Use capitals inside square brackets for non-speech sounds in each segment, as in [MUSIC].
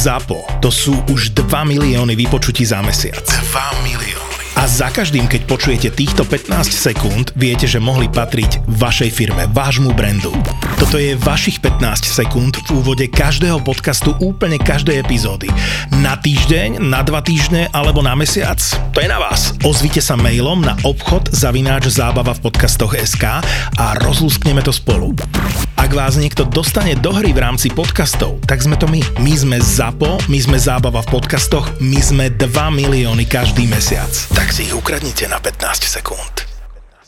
ZAPO, to sú už 2 milióny vypočutí za mesiac. 2 milióny. A za každým, keď počujete týchto 15 sekúnd, viete, že mohli patriť vašej firme, vášmu brandu. Toto je vašich 15 sekúnd v úvode každého podcastu úplne každej epizódy. Na týždeň, na dva týždne alebo na mesiac? To je na vás. Ozvite sa mailom na obchod zavináč zábava v podcastoch SK a rozlúskneme to spolu. Ak vás niekto dostane do hry v rámci podcastov, tak sme to my. My sme ZAPO, my sme zábava v podcastoch, my sme 2 milióny každý mesiac. Tak si ich ukradnite na 15 sekúnd.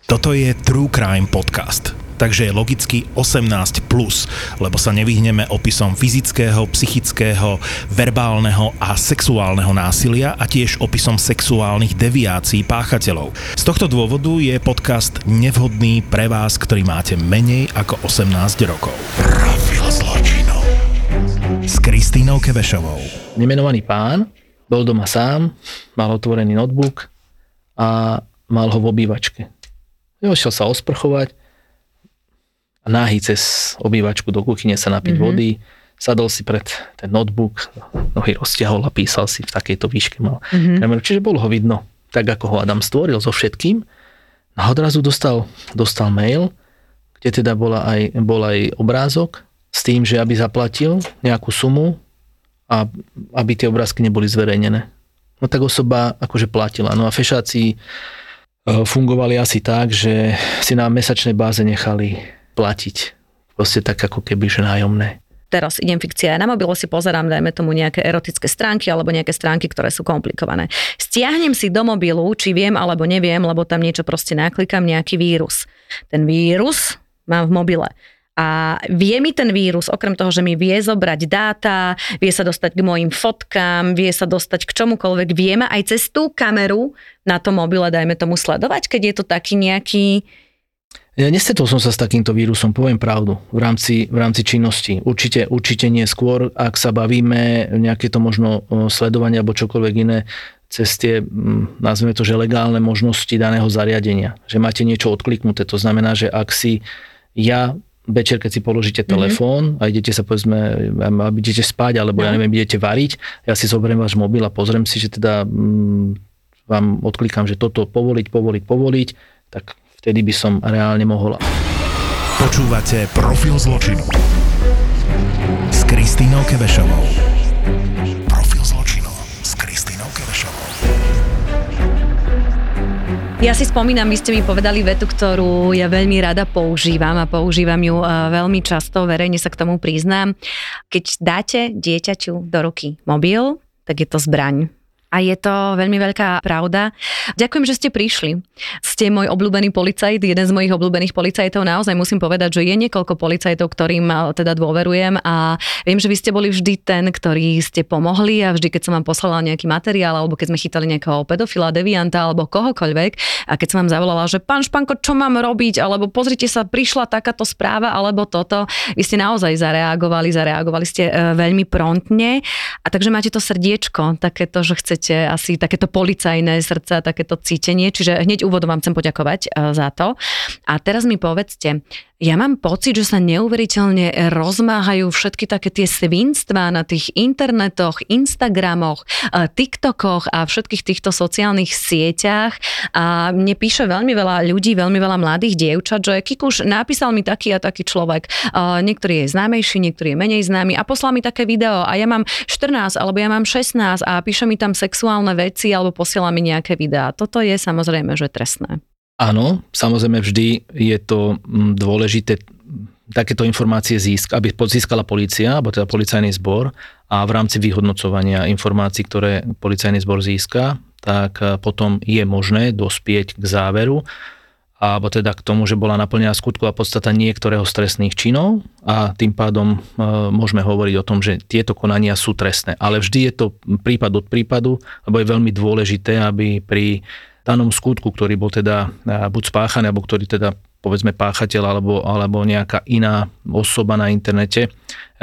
Toto je True Crime Podcast takže je logicky 18+, plus, lebo sa nevyhneme opisom fyzického, psychického, verbálneho a sexuálneho násilia a tiež opisom sexuálnych deviácií páchateľov. Z tohto dôvodu je podcast nevhodný pre vás, ktorý máte menej ako 18 rokov. Profil zločinov s Kristínou Kevešovou. Nemenovaný pán bol doma sám, mal otvorený notebook a mal ho v obývačke. Vyšiel sa osprchovať náhy cez obývačku do kuchyne sa napiť mm-hmm. vody, sadol si pred ten notebook, nohy rozťahol a písal si v takejto výške mal mm-hmm. kameru, čiže bolo ho vidno, tak ako ho Adam stvoril so všetkým. A odrazu dostal, dostal mail, kde teda bola aj, bol aj obrázok s tým, že aby zaplatil nejakú sumu a aby tie obrázky neboli zverejnené. No tak osoba akože platila. No a fešáci e, fungovali asi tak, že si na mesačnej báze nechali platiť. Proste tak ako keby, že nájomné teraz idem fikcia na mobile, si pozerám, dajme tomu nejaké erotické stránky alebo nejaké stránky, ktoré sú komplikované. Stiahnem si do mobilu, či viem alebo neviem, lebo tam niečo proste naklikám, nejaký vírus. Ten vírus mám v mobile. A vie mi ten vírus, okrem toho, že mi vie zobrať dáta, vie sa dostať k mojim fotkám, vie sa dostať k čomukoľvek, vieme aj cez tú kameru na tom mobile, dajme tomu sledovať, keď je to taký nejaký ja nestretol som sa s takýmto vírusom, poviem pravdu, v rámci, v rámci činnosti. Určite, určite nie skôr, ak sa bavíme nejaké to možno sledovanie alebo čokoľvek iné cez tie, nazveme to, že legálne možnosti daného zariadenia. Že máte niečo odkliknuté. To znamená, že ak si ja večer, keď si položíte mhm. telefón mm-hmm. a idete sa povedzme, idete spať, alebo ja no. neviem, idete variť, ja si zoberiem váš mobil a pozriem si, že teda mm, vám odklikám, že toto povoliť, povoliť, povoliť, tak vtedy by som reálne mohol. Počúvate Profil zločinu s Kristínou Kebešovou. Profil zločinu s Kristínou Kebešovou. Ja si spomínam, vy ste mi povedali vetu, ktorú ja veľmi rada používam a používam ju eh, veľmi často, verejne sa k tomu priznám. Keď dáte dieťaťu do ruky mobil, tak je to zbraň a je to veľmi veľká pravda. Ďakujem, že ste prišli. Ste môj obľúbený policajt, jeden z mojich obľúbených policajtov. Naozaj musím povedať, že je niekoľko policajtov, ktorým teda dôverujem a viem, že vy ste boli vždy ten, ktorý ste pomohli a vždy, keď som vám poslala nejaký materiál alebo keď sme chytali nejakého pedofila, devianta alebo kohokoľvek a keď som vám zavolala, že pán Španko, čo mám robiť, alebo pozrite sa, prišla takáto správa alebo toto, vy ste naozaj zareagovali, zareagovali ste e, veľmi prontne a takže máte to srdiečko, takéto, že chcete máte asi takéto policajné srdce, takéto cítenie, čiže hneď úvodom vám chcem poďakovať eh, za to. A teraz mi povedzte, ja mám pocit, že sa neuveriteľne rozmáhajú všetky také tie svinstvá na tých internetoch, Instagramoch, eh, TikTokoch a všetkých týchto sociálnych sieťach. A mne píše veľmi veľa ľudí, veľmi veľa mladých dievčat, že Kikuš napísal mi taký a taký človek. Eh, niektorý je známejší, niektorý je menej známy a poslal mi také video a ja mám 14 alebo ja mám 16 a píše mi tam sexuálne veci alebo posiela mi nejaké videá. Toto je samozrejme, že trestné. Áno, samozrejme vždy je to mm, dôležité takéto informácie získ, aby získala policia, alebo teda policajný zbor a v rámci vyhodnocovania informácií, ktoré policajný zbor získa, tak e, potom je možné dospieť k záveru, alebo teda k tomu, že bola naplnená skutková podstata niektorého z trestných činov a tým pádom e, môžeme hovoriť o tom, že tieto konania sú trestné. Ale vždy je to prípad od prípadu, lebo je veľmi dôležité, aby pri danom skutku, ktorý bol teda buď spáchaný, alebo ktorý teda povedzme páchateľ alebo, alebo nejaká iná osoba na internete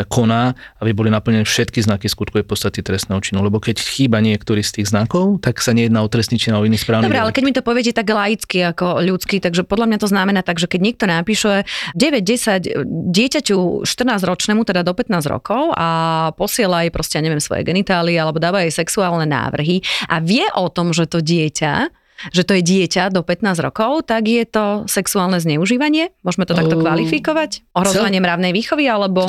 koná, aby boli naplnené všetky znaky skutkovej podstaty trestného činu. Lebo keď chýba niektorý z tých znakov, tak sa nejedná o trestný čin, ale iný správny Dobre, ale keď mi to poviete tak laicky ako ľudský, takže podľa mňa to znamená tak, že keď niekto napíše 9-10 dieťaťu 14-ročnému, teda do 15 rokov a posiela jej proste, neviem, svoje genitálie alebo dáva jej sexuálne návrhy a vie o tom, že to dieťa že to je dieťa do 15 rokov, tak je to sexuálne zneužívanie? Môžeme to takto kvalifikovať? Ohrozovanie mravnej výchovy alebo...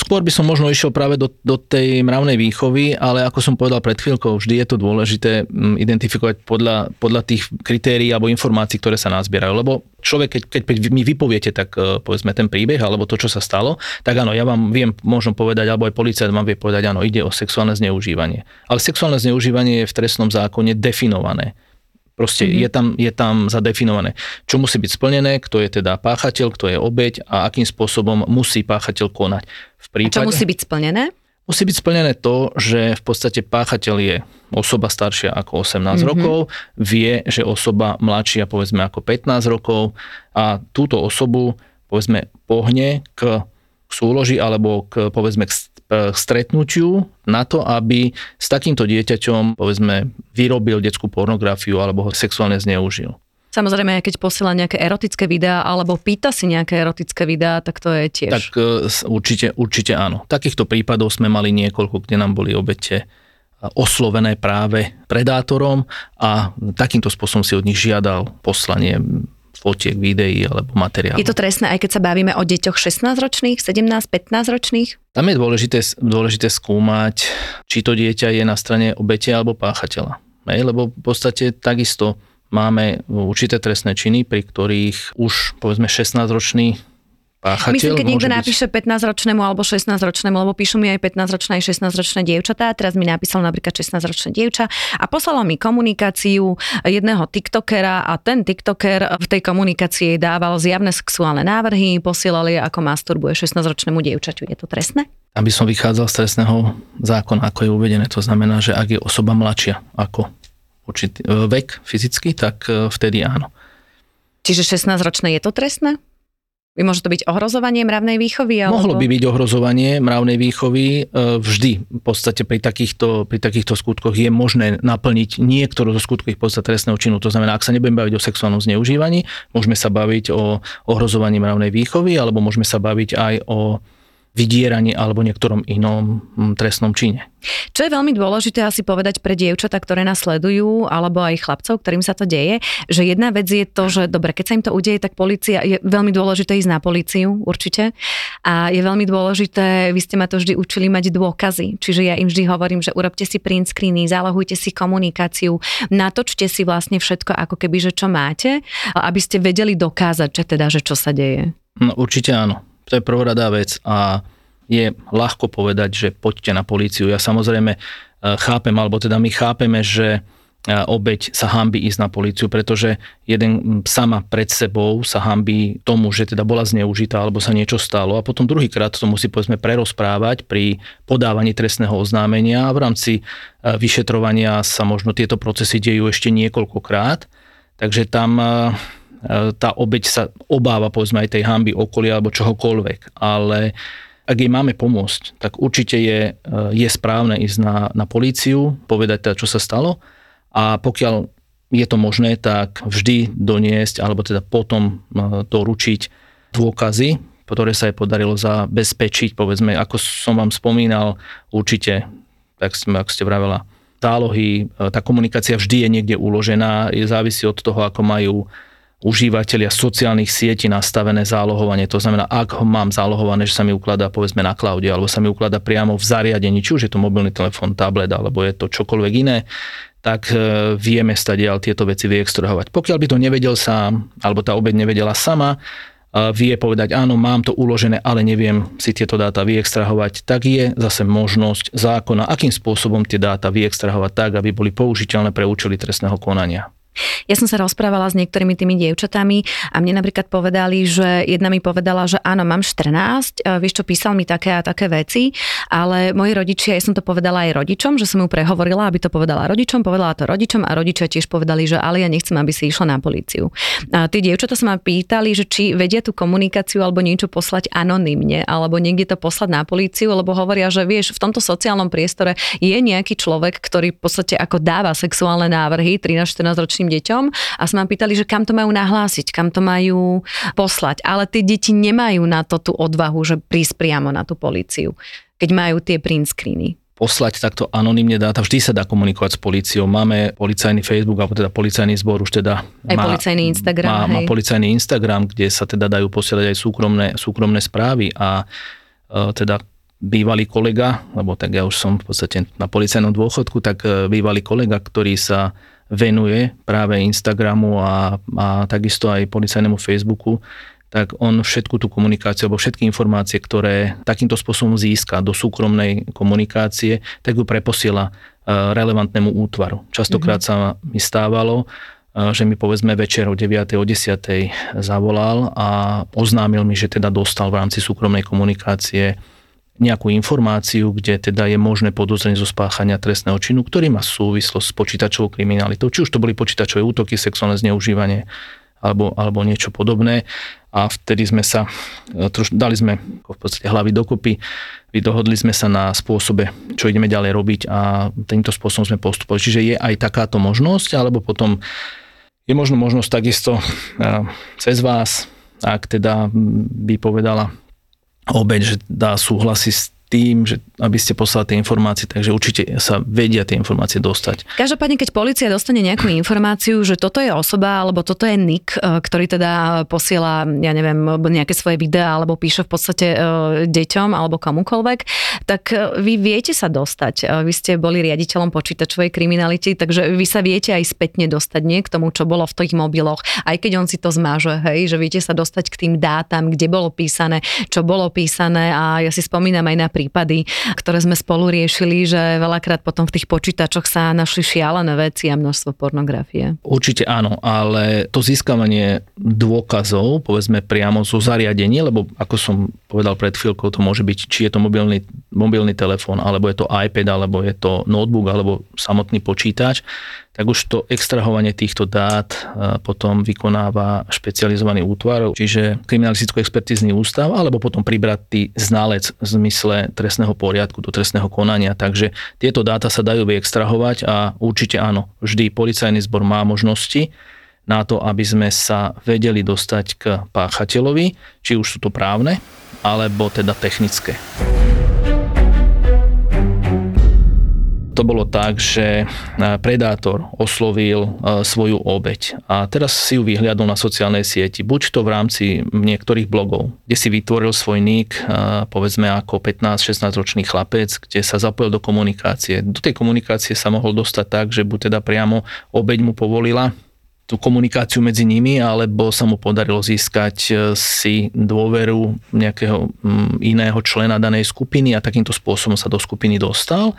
Skôr by som možno išiel práve do, do tej mravnej výchovy, ale ako som povedal pred chvíľkou, vždy je to dôležité mm, identifikovať podľa, podľa tých kritérií alebo informácií, ktoré sa nazbierajú. Lebo človek, keď, keď mi vypoviete tak e, povedzme ten príbeh alebo to, čo sa stalo, tak áno, ja vám viem, môžem povedať, alebo aj policajt vám vie povedať, áno, ide o sexuálne zneužívanie. Ale sexuálne zneužívanie je v trestnom zákone definované. Proste mm-hmm. je, tam, je tam zadefinované, čo musí byť splnené, kto je teda páchateľ, kto je obeď a akým spôsobom musí páchateľ konať. V prípade, a čo musí byť splnené? Musí byť splnené to, že v podstate páchateľ je osoba staršia ako 18 mm-hmm. rokov, vie, že osoba mladšia povedzme ako 15 rokov a túto osobu povedzme pohne k súloži alebo k, povedzme k stretnutiu na to, aby s takýmto dieťaťom, povedzme, vyrobil detskú pornografiu alebo ho sexuálne zneužil. Samozrejme, keď posiela nejaké erotické videá alebo pýta si nejaké erotické videá, tak to je tiež. Tak e, určite, určite áno. Takýchto prípadov sme mali niekoľko, kde nám boli obete e, oslovené práve predátorom a takýmto spôsobom si od nich žiadal poslanie fotiek, videí alebo materiálov. Je to trestné, aj keď sa bavíme o deťoch 16-ročných, 17, 15-ročných? Tam je dôležité, dôležité skúmať, či to dieťa je na strane obete alebo páchateľa. Hej, lebo v podstate takisto máme určité trestné činy, pri ktorých už povedzme 16-ročný páchateľ. Myslím, keď niekto byť... napíše 15-ročnému alebo 16-ročnému, lebo píšu mi aj 15-ročné aj 16-ročné dievčatá, teraz mi napísal napríklad 16-ročné dievča a poslalo mi komunikáciu jedného tiktokera a ten tiktoker v tej komunikácii dával zjavné sexuálne návrhy, posielali ako masturbuje 16-ročnému dievčaťu. Je to trestné? Aby som vychádzal z trestného zákona, ako je uvedené, to znamená, že ak je osoba mladšia ako určitý e, vek fyzicky, tak e, vtedy áno. Čiže 16-ročné je to trestné? Môže to byť ohrozovanie mravnej výchovy? Alebo... Mohlo by byť ohrozovanie mravnej výchovy. E, vždy v podstate pri takýchto, pri takýchto skutkoch je možné naplniť niektorú zo skutkových podstat trestného činu. To znamená, ak sa nebudeme baviť o sexuálnom zneužívaní, môžeme sa baviť o ohrozovaní mravnej výchovy, alebo môžeme sa baviť aj o vydieraní alebo niektorom inom mm, trestnom čine. Čo je veľmi dôležité asi povedať pre dievčatá, ktoré nás sledujú, alebo aj chlapcov, ktorým sa to deje, že jedna vec je to, že dobre, keď sa im to udeje, tak policia, je veľmi dôležité ísť na políciu, určite. A je veľmi dôležité, vy ste ma to vždy učili mať dôkazy. Čiže ja im vždy hovorím, že urobte si print screeny, zálohujte si komunikáciu, natočte si vlastne všetko, ako keby, že čo máte, aby ste vedeli dokázať, že teda, že čo sa deje. No určite áno to je prvoradá vec a je ľahko povedať, že poďte na políciu. Ja samozrejme e, chápem, alebo teda my chápeme, že e, obeď sa hambí ísť na políciu, pretože jeden sama pred sebou sa hambí tomu, že teda bola zneužitá alebo sa niečo stalo a potom druhýkrát to musí povedzme prerozprávať pri podávaní trestného oznámenia a v rámci e, vyšetrovania sa možno tieto procesy dejú ešte niekoľkokrát. Takže tam tá obeď sa obáva povedzme aj tej hamby okolia alebo čohokoľvek, ale ak jej máme pomôcť, tak určite je, e, je správne ísť na, na políciu, povedať teda, čo sa stalo. A pokiaľ je to možné, tak vždy doniesť alebo teda potom e, doručiť dôkazy, ktoré sa jej podarilo zabezpečiť, povedzme, ako som vám spomínal, určite, tak sme, ako ste vravela, zálohy, tá komunikácia vždy je niekde uložená, je závisí od toho, ako majú užívateľia sociálnych sietí nastavené zálohovanie. To znamená, ak ho mám zálohované, že sa mi ukladá povedzme na cloude, alebo sa mi ukladá priamo v zariadení, či už je to mobilný telefón, tablet, alebo je to čokoľvek iné, tak e, vieme stadiaľ tieto veci vyextrahovať. Pokiaľ by to nevedel sám, alebo tá obeď nevedela sama, vie povedať, áno, mám to uložené, ale neviem si tieto dáta vyextrahovať, tak je zase možnosť zákona, akým spôsobom tie dáta vyextrahovať tak, aby boli použiteľné pre účely trestného konania. Ja som sa rozprávala s niektorými tými dievčatami a mne napríklad povedali, že jedna mi povedala, že áno, mám 14, vieš čo, písal mi také a také veci, ale moji rodičia, ja som to povedala aj rodičom, že som mu prehovorila, aby to povedala rodičom, povedala to rodičom a rodičia tiež povedali, že ale ja nechcem, aby si išla na políciu. A tí dievčatá sa ma pýtali, že či vedia tú komunikáciu alebo niečo poslať anonymne, alebo niekde to poslať na políciu, lebo hovoria, že vieš, v tomto sociálnom priestore je nejaký človek, ktorý v podstate ako dáva sexuálne návrhy 13-14 ročným deťom a sa ma pýtali, že kam to majú nahlásiť, kam to majú poslať. Ale tie deti nemajú na to tú odvahu, že prísť priamo na tú políciu, keď majú tie print screeny poslať takto anonymne dáta. Vždy sa dá komunikovať s policiou. Máme policajný Facebook, alebo teda policajný zbor už teda aj má, policajný Instagram. Má, má policajný Instagram, kde sa teda dajú posielať aj súkromné, súkromné správy a e, teda bývalý kolega, lebo tak ja už som v podstate na policajnom dôchodku, tak e, bývalý kolega, ktorý sa venuje práve Instagramu a, a takisto aj policajnému Facebooku, tak on všetku tú komunikáciu alebo všetky informácie, ktoré takýmto spôsobom získa do súkromnej komunikácie, tak ju preposiela e, relevantnému útvaru. Častokrát mm-hmm. sa mi stávalo, e, že mi povedzme večer o 9. o 10. zavolal a oznámil mi, že teda dostal v rámci súkromnej komunikácie nejakú informáciu, kde teda je možné podozrenie zo spáchania trestného činu, ktorý má súvislosť s počítačovou kriminalitou. Či už to boli počítačové útoky, sexuálne zneužívanie alebo, alebo niečo podobné. A vtedy sme sa, e, troš, dali sme v podstate hlavy dokopy, vydohodli sme sa na spôsobe, čo ideme ďalej robiť a týmto spôsobom sme postupovali. Čiže je aj takáto možnosť, alebo potom je možno možnosť takisto e, cez vás, ak teda by povedala obeď, že dá súhlasy s tým, že aby ste poslali tie informácie, takže určite sa vedia tie informácie dostať. Každopádne, keď policia dostane nejakú informáciu, že toto je osoba, alebo toto je nick, e, ktorý teda posiela, ja neviem, nejaké svoje videá, alebo píše v podstate e, deťom, alebo komukolvek, tak e, vy viete sa dostať. Vy ste boli riaditeľom počítačovej kriminality, takže vy sa viete aj spätne dostať nie k tomu, čo bolo v tých mobiloch, aj keď on si to zmáže, hej, že viete sa dostať k tým dátam, kde bolo písané, čo bolo písané a ja si spomínam aj na prípady, ktoré sme spolu riešili, že veľakrát potom v tých počítačoch sa našli šialené veci a množstvo pornografie. Určite áno, ale to získavanie dôkazov, povedzme priamo zo zariadení, lebo ako som povedal pred chvíľkou, to môže byť, či je to mobilný, mobilný telefón, alebo je to iPad, alebo je to notebook, alebo samotný počítač, tak už to extrahovanie týchto dát potom vykonáva špecializovaný útvar, čiže kriminalisticko-expertizný ústav, alebo potom pribratý znalec v zmysle trestného poriadku do trestného konania. Takže tieto dáta sa dajú vyextrahovať a určite áno, vždy policajný zbor má možnosti na to, aby sme sa vedeli dostať k páchateľovi, či už sú to právne, alebo teda technické. To bolo tak, že e, predátor oslovil e, svoju obeď a teraz si ju vyhliadol na sociálnej sieti, buď to v rámci niektorých blogov, kde si vytvoril svoj nick, e, povedzme ako 15-16 ročný chlapec, kde sa zapojil do komunikácie. Do tej komunikácie sa mohol dostať tak, že buď teda priamo obeď mu povolila tú komunikáciu medzi nimi, alebo sa mu podarilo získať si dôveru nejakého iného člena danej skupiny a takýmto spôsobom sa do skupiny dostal.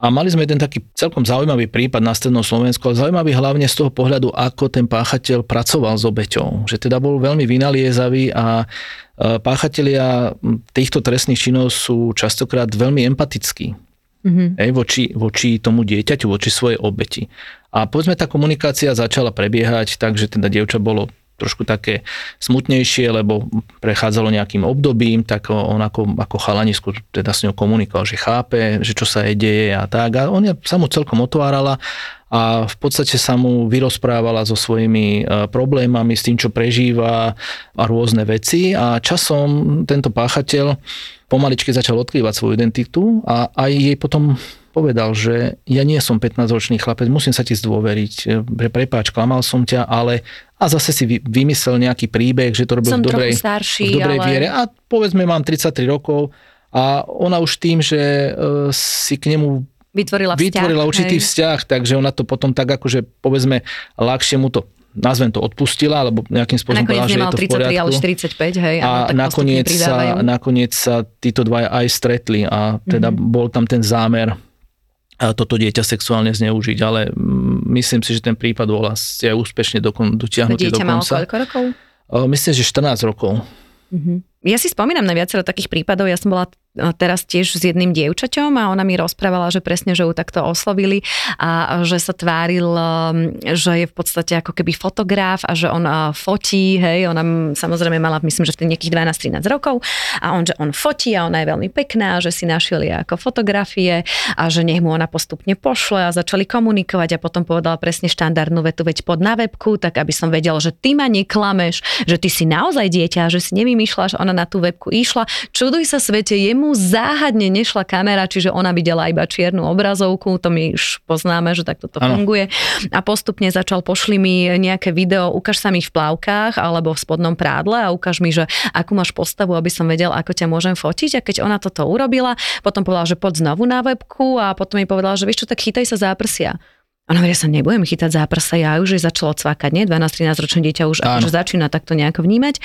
A mali sme jeden taký celkom zaujímavý prípad na strednom Slovensku, ale zaujímavý hlavne z toho pohľadu, ako ten páchateľ pracoval s obeťou. Že teda bol veľmi vynaliezavý a e, páchatelia týchto trestných činov sú častokrát veľmi empatickí. Mm-hmm. Hej, voči, voči tomu dieťaťu, voči svojej obeti. A povedzme, tá komunikácia začala prebiehať tak, že teda dievča bolo trošku také smutnejšie, lebo prechádzalo nejakým obdobím, tak on ako, ako chalanisko teda s ňou komunikoval, že chápe, že čo sa jej deje a tak. A on sa mu celkom otvárala a v podstate sa mu vyrozprávala so svojimi e, problémami, s tým, čo prežíva a rôzne veci a časom tento páchateľ pomaličky začal odkrývať svoju identitu a aj jej potom povedal, že ja nie som 15-ročný chlapec, musím sa ti zdôveriť, že prepáč, klamal som ťa, ale a zase si vymyslel nejaký príbeh, že to robil som v dobrej, starší, v dobrej ale... viere a povedzme mám 33 rokov a ona už tým, že e, si k nemu vytvorila, vzťah, vytvorila určitý hej. vzťah, takže ona to potom tak akože povedzme ľahšie mu to nazvem to, odpustila, alebo nejakým spôsobom povedala, že je to v poriadku. 33, ale 45, hej. A áno, nakoniec, sa, nakoniec sa títo dvaja aj stretli a teda mm-hmm. bol tam ten zámer toto dieťa sexuálne zneužiť, ale mm, myslím si, že ten prípad bol asi aj úspešne dokon, dotiahnutý Dieťa do malo konca. koľko rokov? Myslím, že 14 rokov. Uh-huh. Ja si spomínam na viacero takých prípadov, ja som bola teraz tiež s jedným dievčaťom a ona mi rozprávala, že presne, že ju takto oslovili a že sa tváril, um, že je v podstate ako keby fotograf a že on fotí, hej, ona samozrejme mala, myslím, že v nejakých 12-13 rokov a on, že on fotí a ona je veľmi pekná, že si našiel ako fotografie a že nech mu ona postupne pošle a začali komunikovať a potom povedala presne štandardnú vetu, veď pod na webku, tak aby som vedel, že ty ma neklameš, že ty si naozaj dieťa, že si nevymýšľaš, ona na tú webku išla, čuduj sa svete, jemu záhadne nešla kamera, čiže ona videla iba čiernu obrazovku, to my už poznáme, že takto to ano. funguje. A postupne začal, pošli mi nejaké video, ukáž sa mi v plavkách alebo v spodnom prádle a ukáž mi, že akú máš postavu, aby som vedel, ako ťa môžem fotiť. A keď ona toto urobila, potom povedala, že poď znovu na webku a potom mi povedala, že vieš čo, tak chytaj sa záprsia. Ona hovorí, ja sa nebudem chytať záprsa, ja už je začalo cvakať, nie? 12-13 ročné dieťa už akože začína takto nejako vnímať.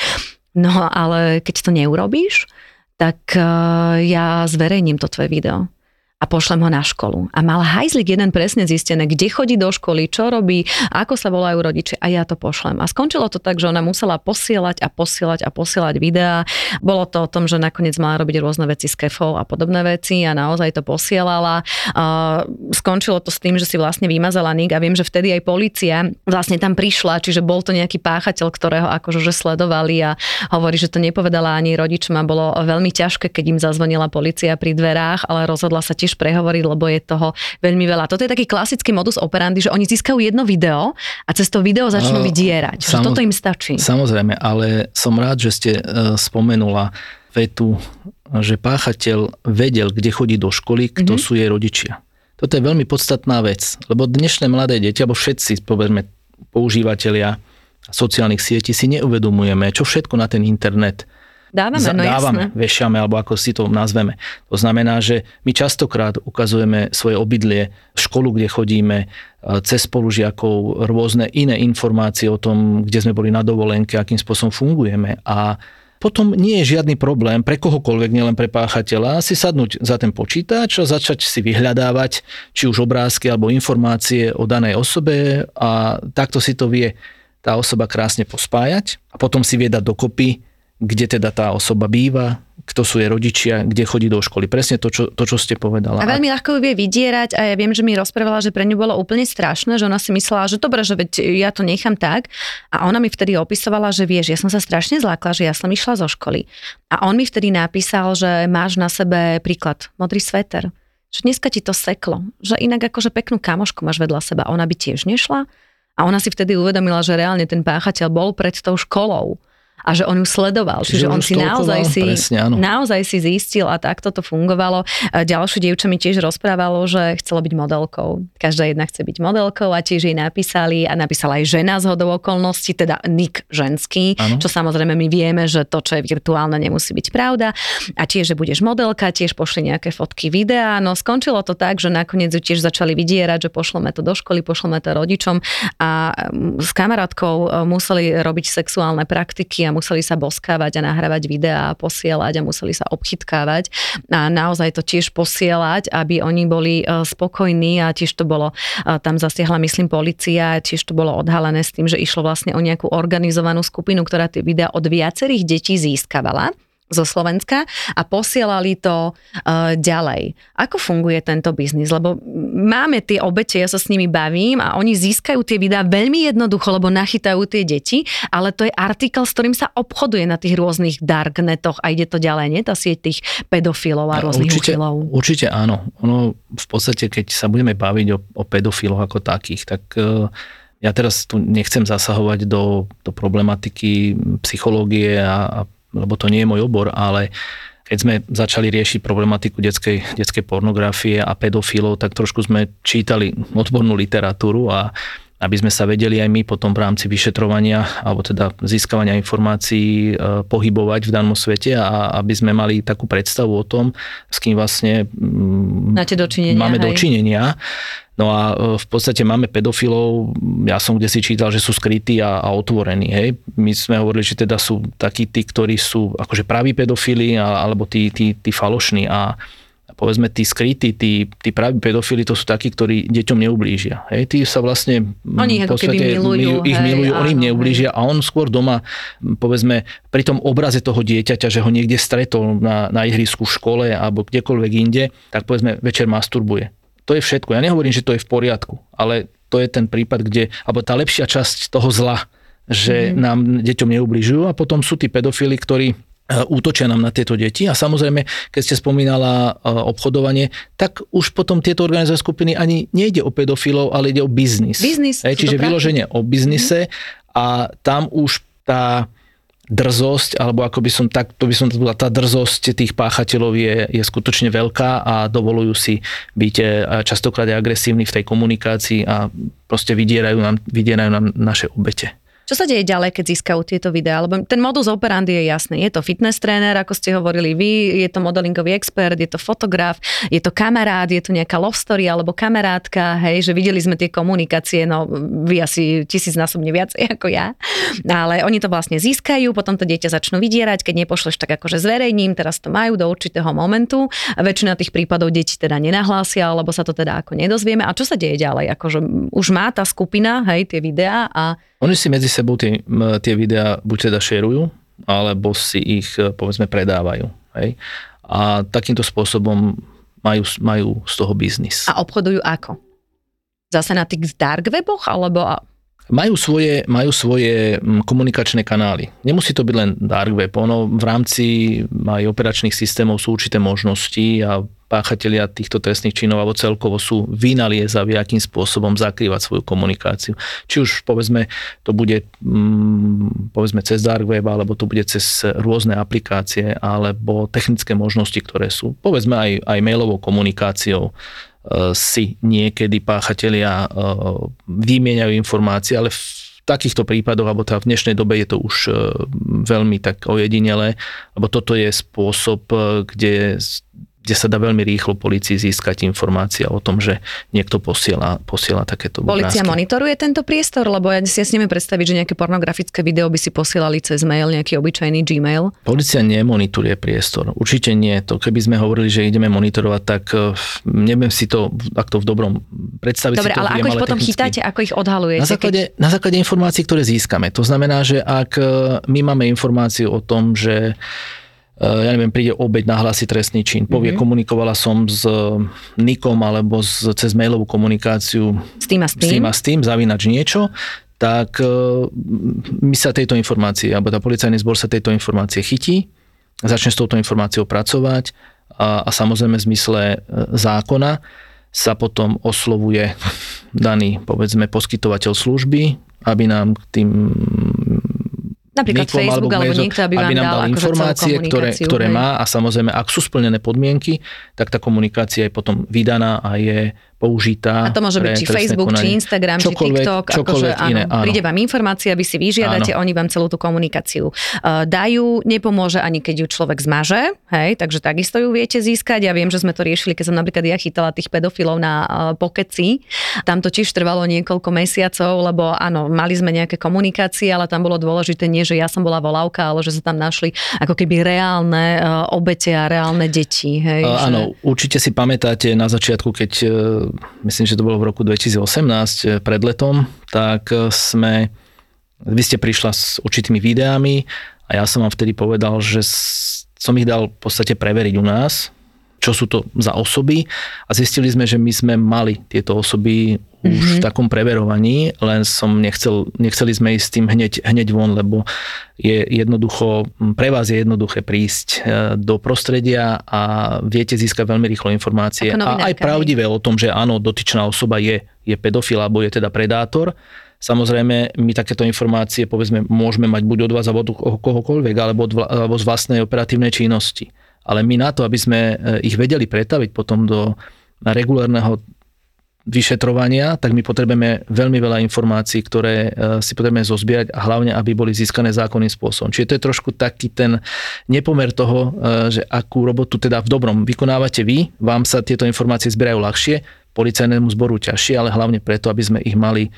No ale keď to neurobíš, tak uh, ja zverejním to tvoje video a pošlem ho na školu. A mal hajzlik jeden presne zistené, kde chodí do školy, čo robí, ako sa volajú rodiče a ja to pošlem. A skončilo to tak, že ona musela posielať a posielať a posielať videá. Bolo to o tom, že nakoniec mala robiť rôzne veci s kefou a podobné veci a naozaj to posielala. Skončilo to s tým, že si vlastne vymazala nik a viem, že vtedy aj policia vlastne tam prišla, čiže bol to nejaký páchateľ, ktorého akože že sledovali a hovorí, že to nepovedala ani rodičom a bolo veľmi ťažké, keď im zazvonila policia pri dverách, ale rozhodla sa tiež prehovoriť, lebo je toho veľmi veľa. Toto je taký klasický modus operandi, že oni získajú jedno video a cez to video začnú vydierať. Samoz- toto im stačí. Samozrejme, ale som rád, že ste uh, spomenula vetu, že páchateľ vedel, kde chodí do školy, kto mm-hmm. sú jej rodičia. Toto je veľmi podstatná vec, lebo dnešné mladé deti, alebo všetci, povedzme, používateľia sociálnych sietí si neuvedomujeme, čo všetko na ten internet Dávame, no dávame, jasné. vešame, alebo ako si to nazveme. To znamená, že my častokrát ukazujeme svoje obydlie, školu, kde chodíme, cez spolužiakov, rôzne iné informácie o tom, kde sme boli na dovolenke, akým spôsobom fungujeme. A potom nie je žiadny problém pre kohokoľvek, nielen pre páchateľa, si sadnúť za ten počítač a začať si vyhľadávať či už obrázky alebo informácie o danej osobe a takto si to vie tá osoba krásne pospájať a potom si vie dať dokopy kde teda tá osoba býva, kto sú jej rodičia, kde chodí do školy. Presne to, čo, to, čo ste povedala. A veľmi ľahko ju vie vydierať a ja viem, že mi rozprávala, že pre ňu bolo úplne strašné, že ona si myslela, že dobre, že veď ja to nechám tak. A ona mi vtedy opisovala, že vieš, ja som sa strašne zlákla, že ja som išla zo školy. A on mi vtedy napísal, že máš na sebe príklad, modrý sveter. Že dneska ti to seklo. Že inak akože peknú kamošku máš vedľa seba. Ona by tiež nešla. A ona si vtedy uvedomila, že reálne ten páchateľ bol pred tou školou a že on ju sledoval. Čiže, Čiže on si naozaj si, presne, naozaj si zistil a takto to fungovalo. Ďalšie dievča mi tiež rozprávalo, že chcelo byť modelkou. Každá jedna chce byť modelkou a tiež jej napísali a napísala aj žena z hodou okolností, teda Nick ženský, ano. čo samozrejme my vieme, že to, čo je virtuálne, nemusí byť pravda. A tiež, že budeš modelka, tiež pošli nejaké fotky, videá. No skončilo to tak, že nakoniec ju tiež začali vydierať, že pošleme to do školy, pošleme to rodičom a s kamarátkou e, museli robiť sexuálne praktiky a museli sa boskávať a nahrávať videá a posielať a museli sa obchytkávať. A naozaj to tiež posielať, aby oni boli e, spokojní a tiež to bolo, e, tam zasiahla myslím policia, tiež to bolo odhalené s tým, že išlo vlastne o nejakú organizovanú skupinu, ktorá tie videá od viacerých detí získavala zo Slovenska a posielali to uh, ďalej. Ako funguje tento biznis? Lebo máme tie obete, ja sa s nimi bavím a oni získajú tie videá veľmi jednoducho, lebo nachytajú tie deti, ale to je artikel, s ktorým sa obchoduje na tých rôznych darknetoch a ide to ďalej, nie? Tá sieť tých pedofilov a rôznych určite, uchylov. Určite áno. Ono v podstate, keď sa budeme baviť o, o pedofiloch ako takých, tak uh, ja teraz tu nechcem zasahovať do, do problematiky psychológie a, a lebo to nie je môj obor, ale keď sme začali riešiť problematiku detskej, detskej pornografie a pedofilov, tak trošku sme čítali odbornú literatúru a aby sme sa vedeli aj my potom v rámci vyšetrovania alebo teda získavania informácií e, pohybovať v danom svete a aby sme mali takú predstavu o tom, s kým vlastne mm, Máte dočinenia, máme hej. dočinenia. No a e, v podstate máme pedofilov, ja som kde si čítal, že sú skrytí a, a otvorení. Hej. My sme hovorili, že teda sú takí tí, ktorí sú akože praví pedofili alebo tí, tí, tí falošní. A povedzme tí skrytí, tí, tí praví pedofili, to sú takí, ktorí deťom neublížia. Hej, tí sa vlastne oni v podstate milujú, ich hej, milujú, áno, oni im neublížia a on skôr doma, povedzme, pri tom obraze toho dieťaťa, že ho niekde stretol na, na ihrisku v škole alebo kdekoľvek inde, tak povedzme večer masturbuje. To je všetko. Ja nehovorím, že to je v poriadku, ale to je ten prípad, kde, alebo tá lepšia časť toho zla, že mm-hmm. nám deťom neubližujú a potom sú tí pedofili, ktorí útočia nám na tieto deti a samozrejme, keď ste spomínala e, obchodovanie, tak už potom tieto organizované skupiny ani nejde o pedofilov, ale ide o biznis. Biznis. Hej, čiže vyloženie o biznise a tam už tá drzosť, alebo ako by som tak, to by som bola, tá drzosť tých páchateľov je, je skutočne veľká a dovolujú si byť e, častokrát agresívni v tej komunikácii a proste vydierajú nám, vydierajú nám naše obete. Čo sa deje ďalej, keď získajú tieto videá? Lebo ten modus operandi je jasný. Je to fitness tréner, ako ste hovorili vy, je to modelingový expert, je to fotograf, je to kamarát, je tu nejaká love story alebo kamarátka, hej, že videli sme tie komunikácie, no vy asi tisícnásobne viacej [LAUGHS] ako ja. Ale oni to vlastne získajú, potom to dieťa začnú vydierať, keď nepošleš tak akože zverejním, teraz to majú do určitého momentu. A väčšina tých prípadov deti teda nenahlásia, alebo sa to teda ako nedozvieme. A čo sa deje ďalej? Akože už má tá skupina, hej, tie videá a oni si medzi sebou tie, tie videá buď teda šerujú, alebo si ich e, povedzme predávajú. Hej? A takýmto spôsobom majú, majú z toho biznis. A obchodujú ako? Zase na tých dark weboch? Alebo majú svoje, majú svoje komunikačné kanály. Nemusí to byť len dark web. Ono v rámci aj operačných systémov sú určité možnosti a páchatelia týchto trestných činov alebo celkovo sú vynaliezaví, akým spôsobom zakrývať svoju komunikáciu. Či už povedzme to bude mm, povedzme cez dark web, alebo to bude cez rôzne aplikácie, alebo technické možnosti, ktoré sú. Povedzme aj, aj mailovou komunikáciou si niekedy páchatelia e, vymieňajú informácie, ale v takýchto prípadoch, alebo teda v dnešnej dobe je to už e, veľmi tak ojedinelé, lebo toto je spôsob, kde kde sa dá veľmi rýchlo policii získať informácia o tom, že niekto posiela, posiela takéto Polícia monitoruje tento priestor? Lebo ja si jasne predstaviť, že nejaké pornografické video by si posielali cez mail, nejaký obyčajný Gmail. Polícia nemonitoruje priestor. Určite nie. To keby sme hovorili, že ideme monitorovať, tak eh, neviem si to takto v dobrom predstaviť. Dobre, si to ale viem, ako ich potom technicky. chytáte, ako ich odhalujete? Na základe, keď... na základe informácií, ktoré získame. To znamená, že ak eh, my máme informáciu o tom, že ja neviem, príde obeď, nahlási trestný čin, povie, mm-hmm. komunikovala som s eh, Nikom alebo z, cez mailovú komunikáciu s tým a s tým, s tým, a s tým zavinač niečo, tak eh, my sa tejto informácie, alebo tá policajný zbor sa tejto informácie chytí, začne s touto informáciou pracovať a, a samozrejme v zmysle zákona sa potom oslovuje daný, povedzme, poskytovateľ služby, aby nám tým Napríklad Nikom, Facebook alebo, alebo niekto, aby, aby nám dal, dal akože informácie, ktoré, ktoré má a samozrejme, ak sú splnené podmienky, tak tá komunikácia je potom vydaná a je použitá. A to môže byť či Facebook, konanie. či Instagram, čokoľvek, či TikTok. Čokoľvek akože, iné, áno, áno. Príde vám informácia, vy si vyžiadate, áno. oni vám celú tú komunikáciu uh, dajú. Nepomôže ani keď ju človek zmaže, hej, takže takisto ju viete získať. Ja viem, že sme to riešili, keď som napríklad ja chytala tých pedofilov na uh, pokeci. Tam to tiež trvalo niekoľko mesiacov, lebo áno, mali sme nejaké komunikácie, ale tam bolo dôležité nie, že ja som bola volávka, ale že sa tam našli ako keby reálne uh, obete a reálne deti. Hej, uh, že... Áno, určite si pamätáte na začiatku, keď myslím, že to bolo v roku 2018 eh, pred letom, tak eh, sme, vy ste prišla s určitými videami a ja som vám vtedy povedal, že som ich dal v podstate preveriť u nás, čo sú to za osoby a zistili sme, že my sme mali tieto osoby už mm-hmm. v takom preverovaní, len som nechcel, nechceli sme ísť s tým hneď, hneď von, lebo je jednoducho, pre vás je jednoduché prísť e, do prostredia a viete získať veľmi rýchlo informácie a aj pravdivé o tom, že áno, dotyčná osoba je, je pedofil alebo je teda predátor. Samozrejme, my takéto informácie povedzme môžeme mať buď od vás alebo od kohokoľvek, alebo, od, alebo z vlastnej operatívnej činnosti. Ale my na to, aby sme e, ich vedeli pretaviť potom do regulárneho vyšetrovania, tak my potrebujeme veľmi veľa informácií, ktoré e, si potrebujeme zozbierať a hlavne, aby boli získané zákonným spôsobom. Čiže to je trošku taký ten nepomer toho, e, že akú robotu teda v dobrom vykonávate vy, vám sa tieto informácie zbierajú ľahšie, policajnému zboru ťažšie, ale hlavne preto, aby sme ich mali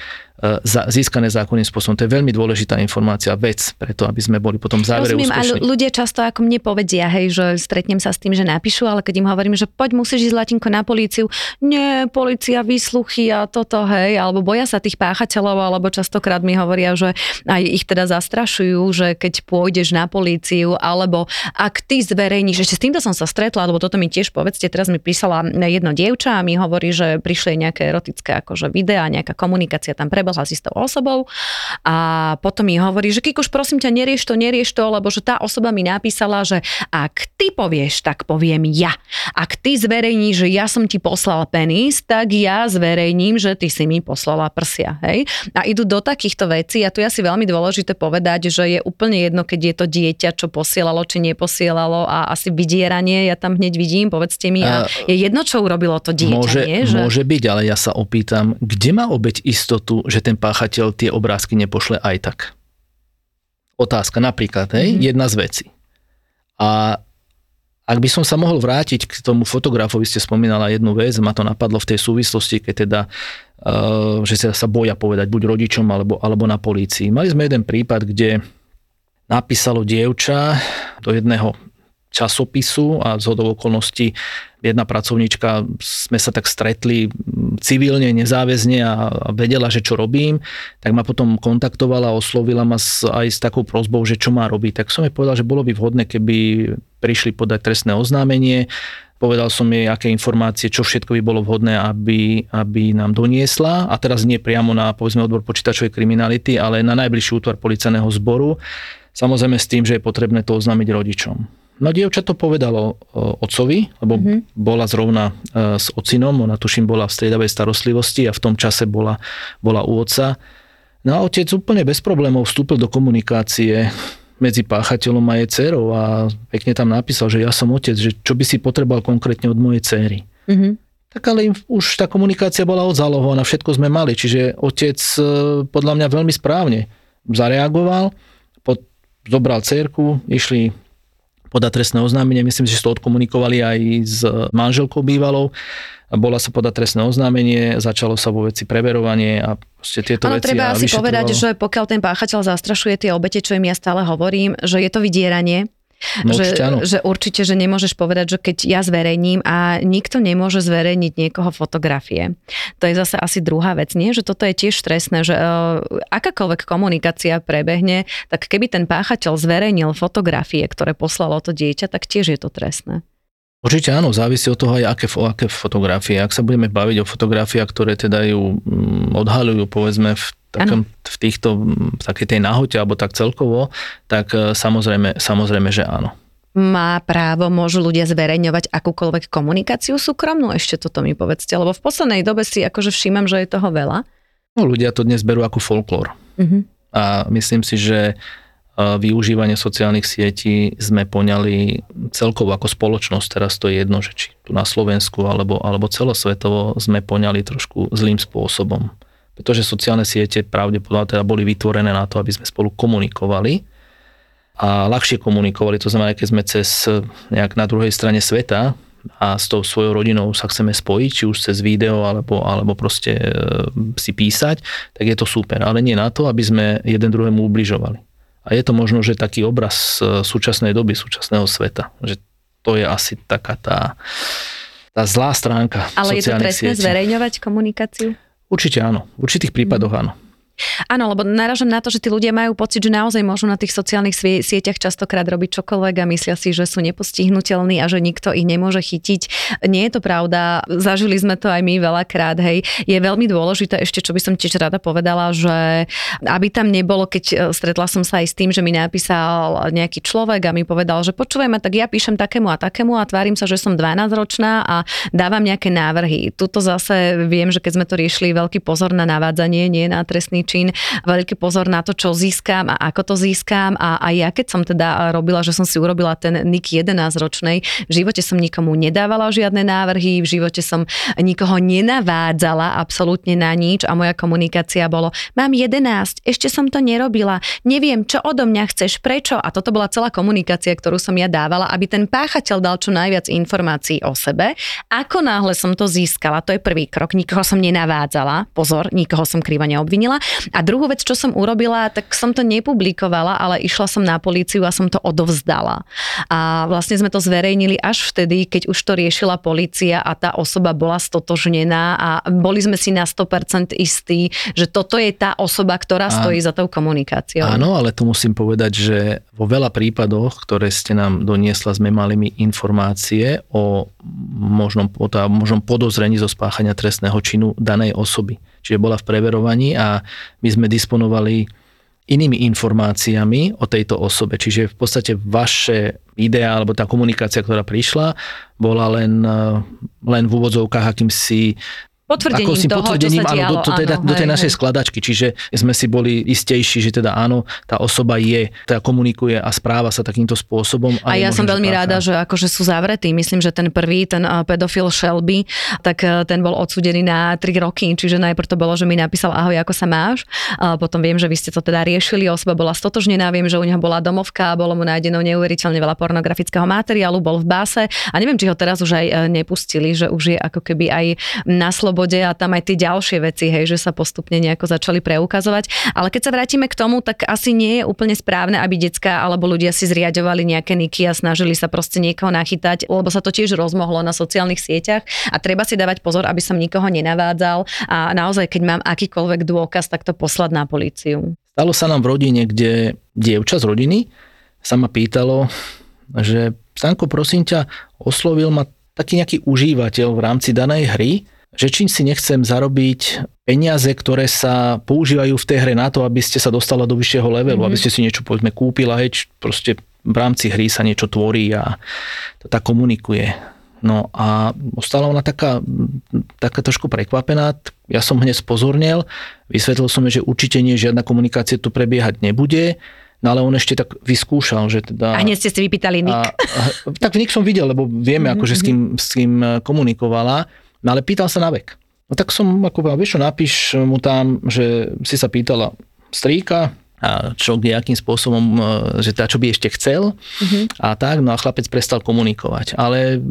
získané zákonným spôsobom. To je veľmi dôležitá informácia, vec, preto aby sme boli potom v závere Rozumiem, úspešní. ale ľudia často ako mne povedia, hej, že stretnem sa s tým, že napíšu, ale keď im hovorím, že poď musíš ísť latinko na políciu, nie, policia, výsluchy a toto, hej, alebo boja sa tých páchateľov, alebo častokrát mi hovoria, že aj ich teda zastrašujú, že keď pôjdeš na políciu, alebo ak ty zverejníš, ešte s týmto som sa stretla, alebo toto mi tiež povedzte, teraz mi písala jedno dievča a mi hovorí, že prišli nejaké erotické akože videá, nejaká komunikácia tam pre prebehla s istou osobou a potom mi hovorí, že Kikuš, prosím ťa, nerieš to, nerieš to, lebo že tá osoba mi napísala, že ak ty povieš, tak poviem ja. Ak ty zverejníš, že ja som ti poslal penis, tak ja zverejním, že ty si mi poslala prsia. Hej? A idú do takýchto vecí a tu je asi veľmi dôležité povedať, že je úplne jedno, keď je to dieťa, čo posielalo, či neposielalo a asi vydieranie, ja tam hneď vidím, povedzte mi, a je jedno, čo urobilo to dieťa. Môže, nie? Že... môže byť, ale ja sa opýtam, kde má obeť istotu, že ten páchateľ tie obrázky nepošle aj tak. Otázka napríklad, hej, mm-hmm. jedna z vecí. A ak by som sa mohol vrátiť k tomu fotografovi, ste spomínala jednu vec, ma to napadlo v tej súvislosti, keď teda, uh, že sa, sa boja povedať buď rodičom alebo, alebo na polícii. Mali sme jeden prípad, kde napísalo dievča do jedného časopisu a z hodov okolností jedna pracovníčka, sme sa tak stretli civilne, nezáväzne a, vedela, že čo robím, tak ma potom kontaktovala, oslovila ma s, aj s takou prozbou, že čo má robiť. Tak som jej povedal, že bolo by vhodné, keby prišli podať trestné oznámenie, povedal som jej, aké informácie, čo všetko by bolo vhodné, aby, aby nám doniesla a teraz nie priamo na povedzme odbor počítačovej kriminality, ale na najbližší útvar policajného zboru, samozrejme s tým, že je potrebné to oznámiť rodičom. No dievča to povedalo otcovi, lebo mm-hmm. bola zrovna e, s ocinom, ona tuším bola v striedavej starostlivosti a v tom čase bola, bola u otca. No a otec úplne bez problémov vstúpil do komunikácie medzi páchateľom a jej dcerou a pekne tam napísal, že ja som otec, že čo by si potreboval konkrétne od mojej cery. Mm-hmm. Tak ale im už tá komunikácia bola odzálohovaná, všetko sme mali, čiže otec e, podľa mňa veľmi správne zareagoval, pod, zobral cerku, išli podať trestné oznámenie. Myslím, že to odkomunikovali aj s manželkou bývalou. Bola sa podať trestné oznámenie, začalo sa vo veci preverovanie a proste tieto ano, veci. treba asi povedať, že pokiaľ ten páchateľ zastrašuje tie obete, čo im ja stále hovorím, že je to vydieranie, No, že, určite, áno. že určite, že nemôžeš povedať, že keď ja zverejním a nikto nemôže zverejniť niekoho fotografie. To je zase asi druhá vec, nie? Že toto je tiež stresné, že uh, akákoľvek komunikácia prebehne, tak keby ten páchateľ zverejnil fotografie, ktoré poslalo to dieťa, tak tiež je to trestné. Určite áno, závisí od toho aj aké, aké fotografie. Ak sa budeme baviť o fotografiách, ktoré teda ju mm, odhalujú povedzme v takom, v týchto, v takej tej nahote alebo tak celkovo, tak e, samozrejme, samozrejme, že áno. Má právo, môžu ľudia zverejňovať akúkoľvek komunikáciu súkromnú? Ešte toto mi povedzte, lebo v poslednej dobe si akože všímam, že je toho veľa. No, ľudia to dnes berú ako folklór. Uh-huh. A myslím si, že e, využívanie sociálnych sietí sme poňali celkovo ako spoločnosť, teraz to je jedno, že či tu na Slovensku alebo, alebo celosvetovo sme poňali trošku zlým spôsobom pretože sociálne siete pravdepodobne teda boli vytvorené na to, aby sme spolu komunikovali a ľahšie komunikovali. To znamená, keď sme cez nejak na druhej strane sveta a s tou svojou rodinou sa chceme spojiť, či už cez video alebo, alebo proste e, si písať, tak je to super. Ale nie na to, aby sme jeden druhému ubližovali. A je to možno, že taký obraz e, súčasnej doby, súčasného sveta. Že to je asi taká tá, tá zlá stránka Ale je to trestné zverejňovať komunikáciu? Určite áno, v určitých prípadoch áno. Áno, lebo naražam na to, že tí ľudia majú pocit, že naozaj môžu na tých sociálnych sieťach častokrát robiť čokoľvek a myslia si, že sú nepostihnutelní a že nikto ich nemôže chytiť. Nie je to pravda, zažili sme to aj my veľakrát, hej. Je veľmi dôležité ešte, čo by som tiež rada povedala, že aby tam nebolo, keď e, stretla som sa aj s tým, že mi napísal nejaký človek a mi povedal, že počúvaj ma, tak ja píšem takému a takému a tvárim sa, že som 12 ročná a dávam nejaké návrhy. Tuto zase viem, že keď sme to riešili, veľký pozor na navádzanie, nie na trestný čin, veľký pozor na to, čo získam a ako to získam. A, a ja keď som teda robila, že som si urobila ten nick 11 ročnej, v živote som nikomu nedávala žiadne návrhy, v živote som nikoho nenavádzala absolútne na nič a moja komunikácia bolo, mám 11, ešte som to nerobila, neviem, čo odo mňa chceš, prečo? A toto bola celá komunikácia, ktorú som ja dávala, aby ten páchateľ dal čo najviac informácií o sebe. Ako náhle som to získala, to je prvý krok, nikoho som nenavádzala, pozor, nikoho som krivo neobvinila. A druhú vec, čo som urobila, tak som to nepublikovala, ale išla som na políciu a som to odovzdala. A vlastne sme to zverejnili až vtedy, keď už to riešila polícia a tá osoba bola stotožnená a boli sme si na 100% istí, že toto je tá osoba, ktorá stojí za tou komunikáciou. Áno, ale tu musím povedať, že vo veľa prípadoch, ktoré ste nám doniesla, sme mali mi informácie o možnom, o možnom podozrení zo spáchania trestného činu danej osoby. Čiže bola v preverovaní a my sme disponovali inými informáciami o tejto osobe. Čiže v podstate vaše idea alebo tá komunikácia, ktorá prišla, bola len, len v úvodzovkách akýmsi potvrdením ako si toho, potvrdením, čo sa dialo, áno, do, teda, áno, do tej hej, našej hej. skladačky, čiže sme si boli istejší, že teda áno, tá osoba je, teda komunikuje a správa sa takýmto spôsobom. A, a ja som veľmi ráda, že akože sú zavretí. Myslím, že ten prvý, ten pedofil Shelby, tak e, ten bol odsudený na 3 roky, čiže najprv to bolo, že mi napísal ahoj, ako sa máš. A potom viem, že vy ste to teda riešili, osoba bola stotožnená, viem, že u neho bola domovka, bolo mu nájdenou neuveriteľne veľa pornografického materiálu, bol v báse a neviem, či ho teraz už aj e, nepustili, že už je ako keby aj na slobodu slobode a tam aj tie ďalšie veci, hej, že sa postupne nejako začali preukazovať. Ale keď sa vrátime k tomu, tak asi nie je úplne správne, aby decka alebo ľudia si zriadovali nejaké niky a snažili sa proste niekoho nachytať, lebo sa to tiež rozmohlo na sociálnych sieťach a treba si dávať pozor, aby som nikoho nenavádzal a naozaj, keď mám akýkoľvek dôkaz, tak to poslať na políciu. Stalo sa nám v rodine, kde dievča z rodiny sa ma pýtalo, že Stanko, prosím ťa, oslovil ma taký nejaký užívateľ v rámci danej hry že čím si nechcem zarobiť peniaze, ktoré sa používajú v tej hre na to, aby ste sa dostala do vyššieho levelu, mm-hmm. aby ste si niečo povedzme kúpila, hej, proste v rámci hry sa niečo tvorí a to tak komunikuje. No a ostala ona taká, taká trošku prekvapená, ja som hneď spozornil, vysvetlil som že určite nie, žiadna komunikácia tu prebiehať nebude, No ale on ešte tak vyskúšal, že teda... A hneď ste si vypýtali Nick. A, a, tak Nick som videl, lebo vieme, mm-hmm. akože s kým, s kým komunikovala. No ale pýtal sa na vek. No tak som ako povedal, vieš čo, napíš mu tam, že si sa pýtala strýka, a čo akým spôsobom, e, že tá, čo by ešte chcel uh-huh. a tak, no a chlapec prestal komunikovať. Ale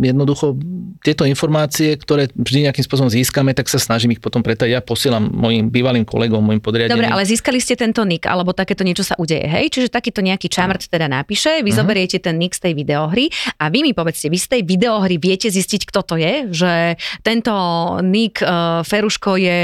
jednoducho tieto informácie, ktoré vždy nejakým spôsobom získame, tak sa snažím ich potom pretať. Ja posielam mojim bývalým kolegom, mojim podriadeným. Dobre, ale získali ste tento nick, alebo takéto niečo sa udeje, hej? Čiže takýto nejaký čamrt teda napíše, vy uh-huh. zoberiete ten nick z tej videohry a vy mi povedzte, vy z tej videohry viete zistiť, kto to je, že tento nick uh, Feruško je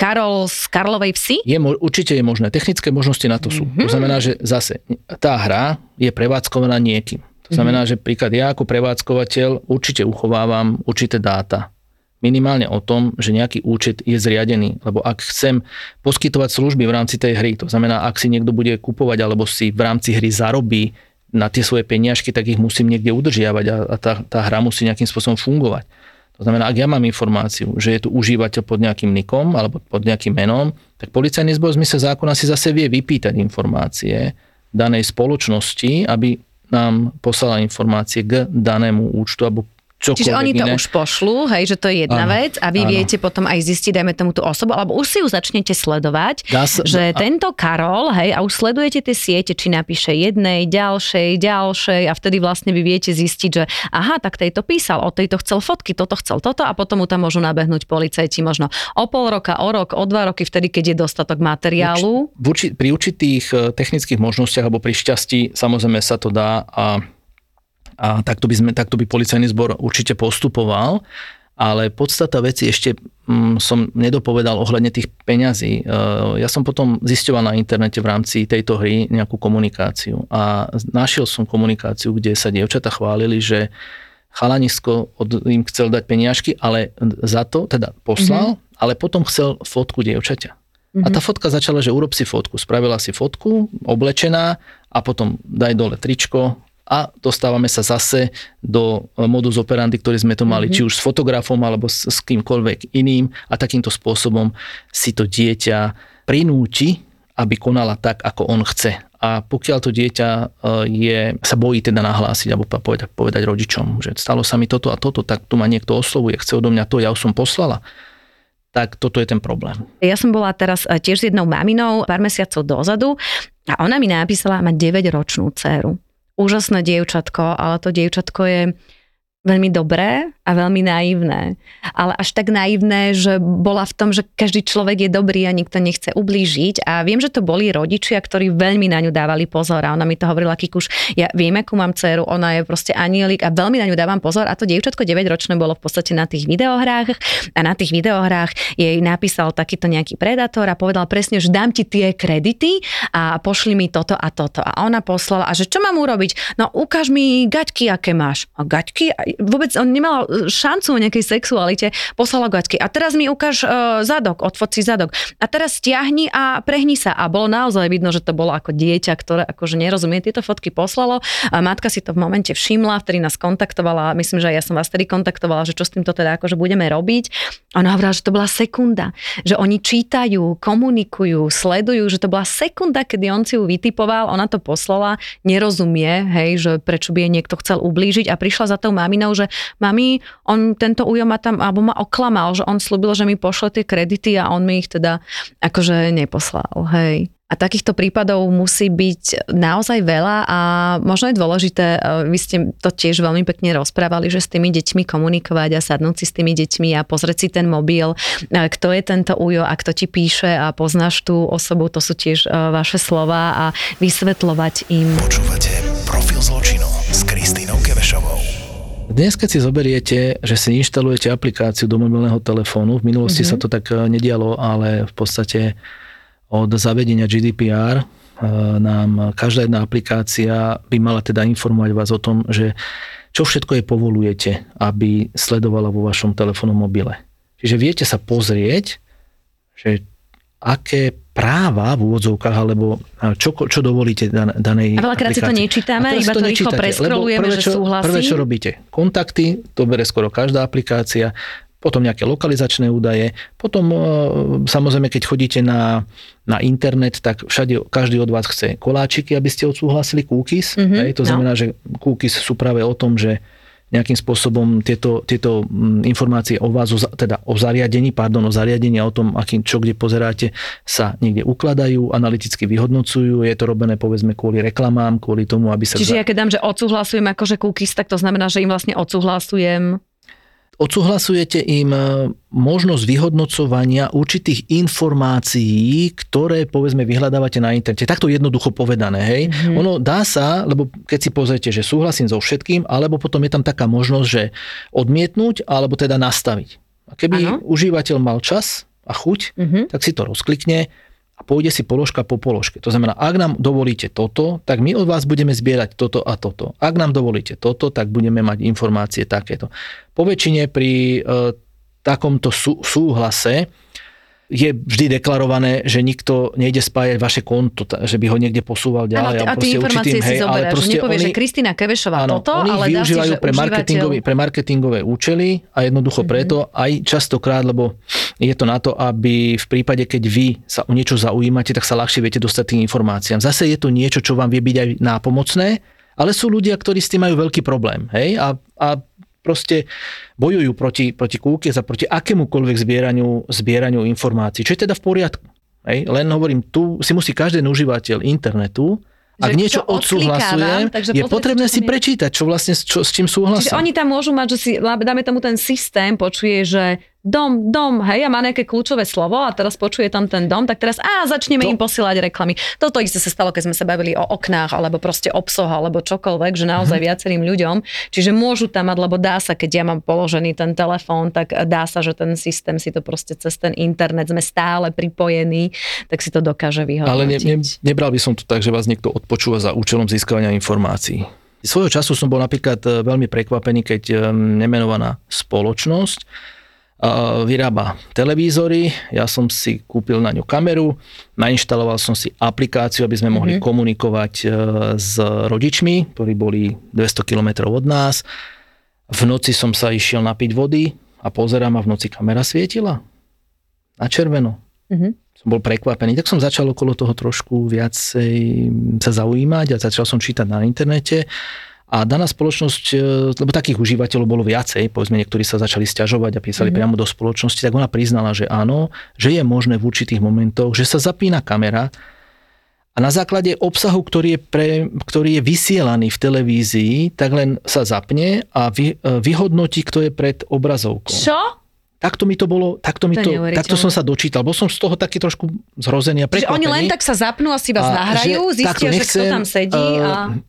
Karol z Karlovej vsi? Je, určite je možné. Technické technické možnosti na to sú. Mm-hmm. To znamená, že zase tá hra je prevádzkovaná niekým. To znamená, mm-hmm. že príklad ja ako prevádzkovateľ určite uchovávam určité dáta. Minimálne o tom, že nejaký účet je zriadený. Lebo ak chcem poskytovať služby v rámci tej hry, to znamená, ak si niekto bude kupovať alebo si v rámci hry zarobí na tie svoje peniažky, tak ich musím niekde udržiavať a, a tá, tá hra musí nejakým spôsobom fungovať. To znamená, ak ja mám informáciu, že je tu užívateľ pod nejakým nikom alebo pod nejakým menom, tak policajný zbor v zmysle zákona si zase vie vypýtať informácie danej spoločnosti, aby nám poslala informácie k danému účtu alebo čokoľvek Čiže oni to iné. už pošlú, hej, že to je jedna áno, vec a vy áno. viete potom aj zistiť, dajme tomu tú osobu, alebo už si ju začnete sledovať, sa, že a... tento Karol, hej, a už sledujete tie siete, či napíše jednej, ďalšej, ďalšej a vtedy vlastne vy viete zistiť, že aha, tak tejto písal, o tejto chcel fotky, toto chcel toto a potom mu tam môžu nabehnúť policajti možno o pol roka, o rok, o dva roky, vtedy, keď je dostatok materiálu. Urči, pri určitých eh, technických možnostiach alebo pri šťastí samozrejme sa to dá a a takto by, sme, takto by policajný zbor určite postupoval. Ale podstata veci ešte mm, som nedopovedal ohľadne tých peňazí. E, ja som potom zisťoval na internete v rámci tejto hry nejakú komunikáciu a našiel som komunikáciu, kde sa dievčata chválili, že chalanisko od, im chcel dať peniažky, ale za to teda poslal, mm-hmm. ale potom chcel fotku dievčaťa. Mm-hmm. A tá fotka začala, že urob si fotku. Spravila si fotku, oblečená a potom daj dole tričko, a dostávame sa zase do e, modus operandi, ktorý sme to mali, mm-hmm. či už s fotografom alebo s, s kýmkoľvek iným a takýmto spôsobom si to dieťa prinúti, aby konala tak, ako on chce. A pokiaľ to dieťa e, je, sa bojí teda nahlásiť alebo povedať, povedať rodičom, že stalo sa mi toto a toto, tak tu ma niekto oslovuje, chce odo mňa to, ja už som poslala, tak toto je ten problém. Ja som bola teraz e, tiež s jednou maminou pár mesiacov dozadu a ona mi napísala, má 9-ročnú dceru. Úžasné dievčatko, ale to dievčatko je veľmi dobré a veľmi naivné. Ale až tak naivné, že bola v tom, že každý človek je dobrý a nikto nechce ublížiť. A viem, že to boli rodičia, ktorí veľmi na ňu dávali pozor. A ona mi to hovorila, Kikuš, ja viem, akú mám dceru, ona je proste anielik a veľmi na ňu dávam pozor. A to dievčatko 9-ročné bolo v podstate na tých videohrách a na tých videohrách jej napísal takýto nejaký predátor a povedal presne, že dám ti tie kredity a pošli mi toto a toto. A ona poslala, a že čo mám urobiť? No ukáž mi gaťky, aké máš. A gaťky? Vôbec on nemal šancu o nejakej sexualite, poslala gaťky. A teraz mi ukáž uh, zadok, odfot si zadok. A teraz stiahni a prehni sa. A bolo naozaj vidno, že to bolo ako dieťa, ktoré akože nerozumie tieto fotky poslalo. A matka si to v momente všimla, vtedy nás kontaktovala, myslím, že ja som vás vtedy kontaktovala, že čo s týmto teda akože budeme robiť. Ona hovorila, že to bola sekunda, že oni čítajú, komunikujú, sledujú, že to bola sekunda, kedy on si ju vytipoval, ona to poslala, nerozumie, hej, že prečo by jej niekto chcel ublížiť a prišla za tou maminou ženou, že mami, on tento ujo ma tam, alebo ma oklamal, že on slúbil, že mi pošle tie kredity a on mi ich teda akože neposlal, hej. A takýchto prípadov musí byť naozaj veľa a možno je dôležité, e, vy ste to tiež veľmi pekne rozprávali, že s tými deťmi komunikovať a sadnúť si s tými deťmi a pozrieť si ten mobil, e, kto je tento ujo a kto ti píše a poznáš tú osobu, to sú tiež e, vaše slova a vysvetľovať im. Počúvate Dnes, keď si zoberiete, že si inštalujete aplikáciu do mobilného telefónu, v minulosti mm-hmm. sa to tak eh, nedialo, ale v podstate od zavedenia GDPR eh, nám každá jedna aplikácia by mala teda informovať vás o tom, že čo všetko je povolujete, aby sledovala vo vašom telefónnom mobile. Čiže viete sa pozrieť, že aké práva v úvodzovkách, alebo čo, čo dovolíte dan, danej A veľakrát si to nečítame, iba to, to rýchlo preskrolujeme, že súhlasí. Prvé, čo robíte, kontakty, to bere skoro každá aplikácia, potom nejaké lokalizačné údaje, potom e, samozrejme, keď chodíte na, na internet, tak všade každý od vás chce koláčiky, aby ste odsúhlasili cookies. Mm-hmm, hej, to no. znamená, že cookies sú práve o tom, že nejakým spôsobom tieto, tieto mm, informácie o vás, teda o zariadení, pardon, o zariadení a o tom, akým, čo kde pozeráte, sa niekde ukladajú, analyticky vyhodnocujú. Je to robené povedzme kvôli reklamám, kvôli tomu, aby sa... Čiže ja keď dám, že odsúhlasujem akože cookies, tak to znamená, že im vlastne odsúhlasujem odsúhlasujete im e, možnosť vyhodnocovania určitých informácií, ktoré povedzme vyhľadávate na internete. Takto jednoducho povedané, hej. Mm-hmm. Ono dá sa, lebo keď si pozriete, že súhlasím so všetkým, alebo potom je tam taká možnosť, že odmietnúť, alebo teda nastaviť. A keby ano. užívateľ mal čas a chuť, mm-hmm. tak si to rozklikne, a pôjde si položka po položke. To znamená, ak nám dovolíte toto, tak my od vás budeme zbierať toto a toto. Ak nám dovolíte toto, tak budeme mať informácie takéto. Po väčšine pri e, takomto sú, súhlase je vždy deklarované, že nikto nejde spájať vaše konto, že by ho niekde posúval ďalej. Ano, a tie informácie určitým, si hej, zoberáš, ale že nepovie, oni, že Kristina Kevešová áno, toto, oni ale využívajú si, pre, marketingové, pre marketingové účely a jednoducho mm-hmm. preto aj častokrát, lebo je to na to, aby v prípade, keď vy sa o niečo zaujímate, tak sa ľahšie viete dostať tým informáciám. Zase je to niečo, čo vám vie byť aj nápomocné, ale sú ľudia, ktorí s tým majú veľký problém. Hej? A, a proste bojujú proti, proti kúke a proti akémukoľvek zbieraniu, zbieraniu informácií, čo je teda v poriadku. Hej? Len hovorím, tu si musí každý užívateľ internetu ak niečo odsúhlasujem, je potrebné si prečítať, čo vlastne čo, s čím súhlasím. Čiže oni tam môžu mať, že si, dáme tomu ten systém, počuje, že dom, dom, hej, a má nejaké kľúčové slovo a teraz počuje tam ten dom, tak teraz a začneme to... im posielať reklamy. Toto isté sa stalo, keď sme sa bavili o oknách, alebo proste o psoch, alebo čokoľvek, že naozaj hmm. viacerým ľuďom. Čiže môžu tam mať, lebo dá sa, keď ja mám položený ten telefón, tak dá sa, že ten systém si to proste cez ten internet sme stále pripojení, tak si to dokáže vyhodnotiť. Ale ne, ne, nebral by som to tak, že vás niekto odpočúva za účelom získavania informácií. Svojho času som bol napríklad e, veľmi prekvapený, keď e, nemenovaná spoločnosť vyrába televízory, ja som si kúpil na ňu kameru, nainštaloval som si aplikáciu, aby sme mohli mm-hmm. komunikovať e, s rodičmi, ktorí boli 200 km od nás. V noci som sa išiel napiť vody a pozerám a v noci kamera svietila. Na červeno. Mhm. Som bol prekvapený, tak som začal okolo toho trošku viacej sa zaujímať a začal som čítať na internete. A daná spoločnosť, e, lebo takých užívateľov bolo viacej, povedzme niektorí sa začali stiažovať a písali mm-hmm. priamo do spoločnosti, tak ona priznala, že áno, že je možné v určitých momentoch, že sa zapína kamera a na základe obsahu, ktorý je, pre, ktorý je vysielaný v televízii, tak len sa zapne a vy, e, vyhodnotí, kto je pred obrazovkou. Čo? Takto mi to bolo, takto, mi To to, takto som sa dočítal. Bol som z toho taký trošku zhrozený a prekvapený. oni len tak sa zapnú a si vás A nahrajú, že zistia, takto že kto tam sedí a... eh,